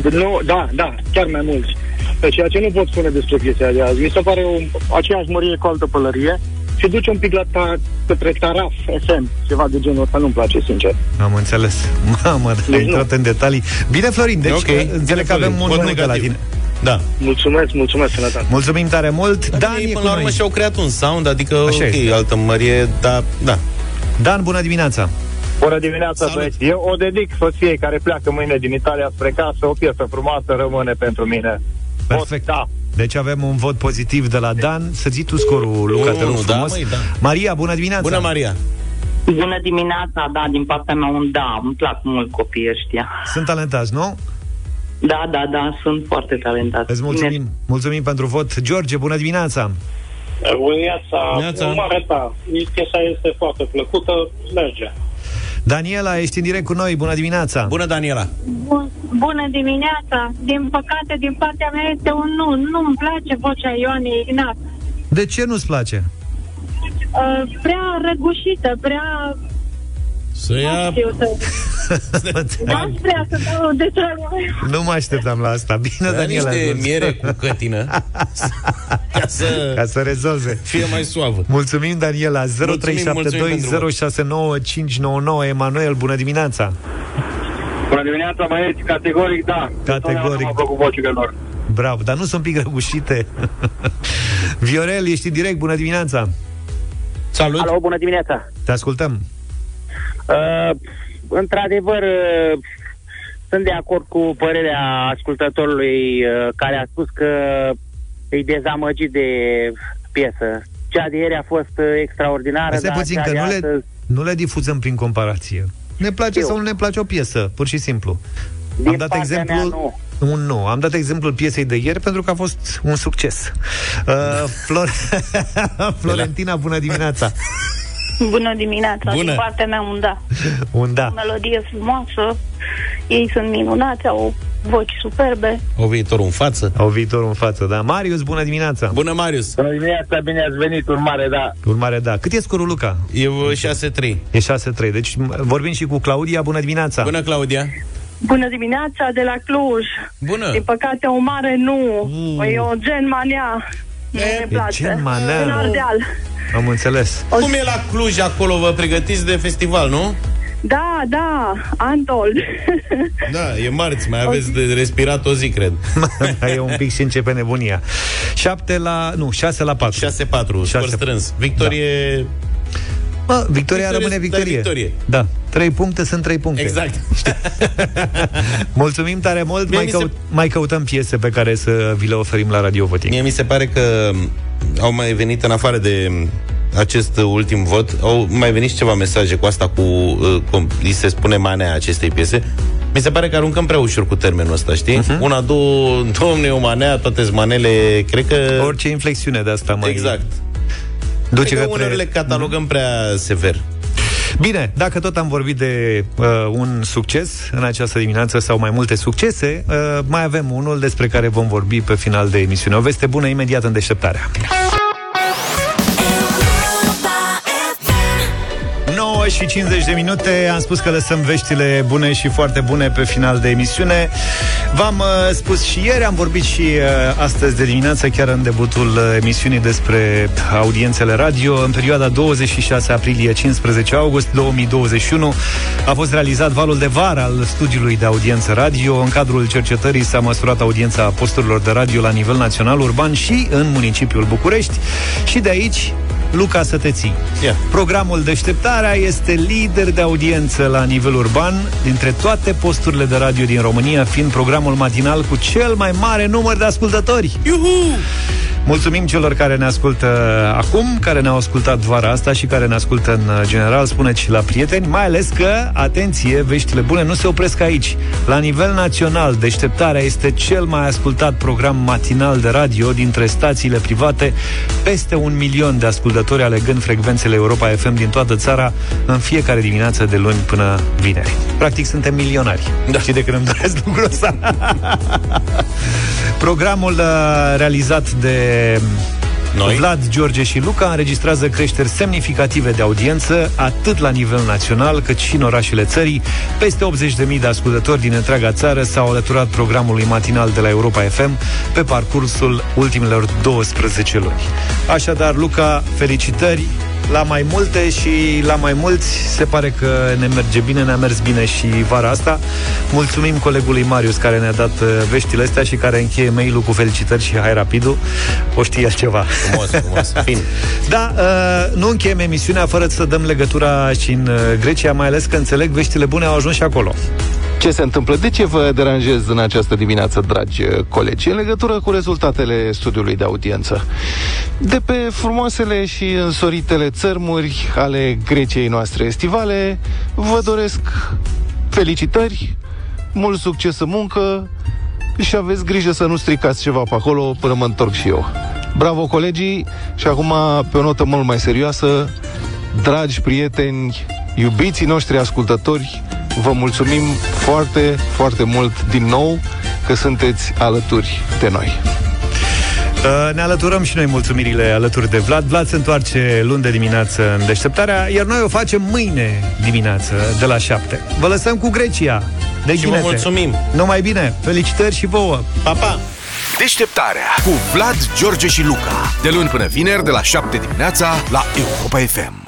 ce nu, nu, da, da, chiar mai mulți. Uh, Ceea ce nu pot spune despre piesa de azi. Mi se pare o, aceeași mărie cu altă pălărie și duce un pic la ta, către Taraf FM, ceva de genul ăsta, nu-mi place, sincer. Am înțeles. *laughs* Mamă, ai Deci nu. intrat în detalii. Bine, Florin, deci Ok. okay. înțeleg Bine, că avem Florin. un Vot minut de la negativ. tine. Da. Mulțumesc, mulțumesc, sănătate. Mulțumim tare mult. Dan Ei, e până cu la urmă noi. și-au creat un sound, adică, Așa ok, este. altă mărie, dar, da. Dan, bună dimineața. Bună dimineața, Salut. băieți. Eu o dedic soției care pleacă mâine din Italia spre casă. O piesă frumoasă rămâne pentru mine. Perfect. Da. Deci avem un vot pozitiv de la Dan. Să zi tu scorul, Luca, te rog Unu, da, frumos. măi, da. Maria, bună dimineața. Bună, Maria. Bună dimineața, da, din partea mea un da, îmi plac mult copiii ăștia. Sunt talentați, nu? Da, da, da, sunt foarte talentați. Îți mulțumim. Mulțumim pentru vot. George, bună dimineața. Bună dimineața, Neața. un mare da. Piesa este foarte plăcută, merge. Daniela, ești în direct cu noi. Bună dimineața. Bună, Daniela. Bun, bună dimineața! Din păcate, din partea mea este un nu. Nu-mi place vocea Ioanei Ignat. De ce nu-ți place? Uh, prea răgușită, prea... Să Nu ia... știu să... *laughs* Nu prea să dau detalii. nu mă așteptam la asta. Bine, Ia Daniela. niște miere cu cătină *laughs* ca să Ca să rezolve. fie mai suavă. Mulțumim, Daniela. 0372069599. Emanuel, bună dimineața. Bună dimineața, băieți. Categoric, da. Categoric. M-au plăcut vocile lor. Bravo, dar nu sunt un pic răgușite. *laughs* Viorel, ești în direct, bună dimineața. Salut! Alo, bună dimineața! Te ascultăm. Uh, într-adevăr, uh, sunt de acord cu părerea ascultătorului uh, care a spus că e dezamăgit de piesă. Cea de ieri a fost uh, extraordinară, Stai dar puțin cea că de nu le, astăzi, nu le difuzăm prin comparație. Ne place Eu. sau nu ne place o piesă, pur și simplu. Din Am dat partea exemplul... mea, nu. Un nu. Am dat exemplul piesei de ieri pentru că a fost un succes. Uh, Flor... *laughs* Florentina, bună dimineața! *laughs* Bună dimineața, Bună. din partea mea un da. *laughs* Un da. O melodie frumoasă, ei sunt minunați, au voci superbe. O viitor în față. Au viitor în față, da. Marius, bună dimineața! Bună, Marius! Bună dimineața, bine ați venit, urmare, da. Urmare, da. Cât e scorul, Luca? E uh, 6-3. E 6-3. Deci m- vorbim și cu Claudia. Bună dimineața! Bună, Claudia! Bună dimineața de la Cluj. Bună! Din păcate, o mare nu. E o gen mania. Nu ne place. gen manea. În Ardeal. Am înțeles. Cum e la Cluj acolo? Vă pregătiți de festival, nu? Da, da, Antol. Da, e marți, mai aveți de respirat o zi, cred. *laughs* e un pic și începe nebunia. 7 la... Nu, 6 la 4. 6-4, scor strâns. Victorie... Mă, victoria Victorie, rămâne stai victorie. victorie. Da. 3 puncte sunt 3 puncte. Exact. *laughs* Mulțumim tare mult. Mie Mai, mi se- căut, mai căutăm piese pe care să vi le oferim la Radio Voting. Mie mi se pare că au mai venit în afară de acest ultim vot, au mai venit și ceva mesaje cu asta, cu uh, cum li se spune manea acestei piese. Mi se pare că aruncăm prea ușor cu termenul ăsta, știi? Mhm. Uh-huh. Una, două, *laughs* domne, o manea, toate manele, cred că... Orice inflexiune de asta mai... Exact. Duce Cred că către... uneori le catalogăm prea sever. Bine, dacă tot am vorbit de uh, un succes în această dimineață sau mai multe succese, uh, mai avem unul despre care vom vorbi pe final de emisiune. O veste bună imediat în deșteptarea. Și 50 de minute. Am spus că lăsăm veștile bune și foarte bune Pe final de emisiune. V-am uh, spus și ieri, am vorbit și uh, astăzi de dimineață Chiar în debutul uh, emisiunii despre audiențele radio. În perioada 26 aprilie-15 august 2021 A fost realizat valul de vară al studiului de audiență radio. În cadrul cercetării s-a măsurat audiența posturilor de radio La nivel național, urban și în municipiul București. Și de aici Luca Săteții. Yeah. Programul Deșteptarea este lider de audiență la nivel urban, dintre toate posturile de radio din România, fiind programul matinal cu cel mai mare număr de ascultători. Iuhu! Mulțumim celor care ne ascultă acum, care ne-au ascultat vara asta și care ne ascultă în uh, general, spuneți și la prieteni, mai ales că, atenție, veștile bune nu se opresc aici. La nivel național, Deșteptarea este cel mai ascultat program matinal de radio dintre stațiile private, peste un milion de ascultători alegând frecvențele Europa FM din toată țara în fiecare dimineață de luni până vineri. Practic suntem milionari. Da. Și de când îmi doresc lucrul ăsta. *laughs* Programul uh, realizat de Noi? Vlad, George și Luca înregistrează creșteri semnificative de audiență, atât la nivel național, cât și în orașele țării. Peste 80.000 de ascultători din întreaga țară s-au alăturat programului matinal de la Europa FM pe parcursul ultimilor 12 luni. Așadar, Luca, felicitări! La mai multe și la mai mulți se pare că ne merge bine, ne-a mers bine și vara asta. Mulțumim colegului Marius care ne-a dat uh, veștile astea și care încheie mail-ul cu felicitări și hai rapidul. O știe el ceva. Frumos, frumos, fin. *laughs* Da, uh, nu încheiem emisiunea fără să dăm legătura și în uh, Grecia, mai ales că înțeleg veștile bune au ajuns și acolo. Ce se întâmplă? De ce vă deranjez în această dimineață, dragi uh, colegi? În legătură cu rezultatele studiului de audiență. De pe frumoasele și însoritele țărmuri ale Greciei noastre estivale, vă doresc felicitări, mult succes în muncă și aveți grijă să nu stricați ceva pe acolo până mă întorc și eu. Bravo, colegii! Și acum, pe o notă mult mai serioasă, dragi prieteni, iubiții noștri ascultători, vă mulțumim foarte, foarte mult din nou că sunteți alături de noi. Uh, Ne alăturăm și noi mulțumirile alături de Vlad. Vlad se întoarce luni de dimineață în deșteptarea, iar noi o facem mâine dimineață de la 7. Vă lăsăm cu Grecia. De Și vă ghinete. mulțumim. Numai bine, felicitări și vouă. Pa, pa! Deșteptarea cu Vlad, George și Luca. De luni până vineri, de la 7 dimineața, la Europa FM.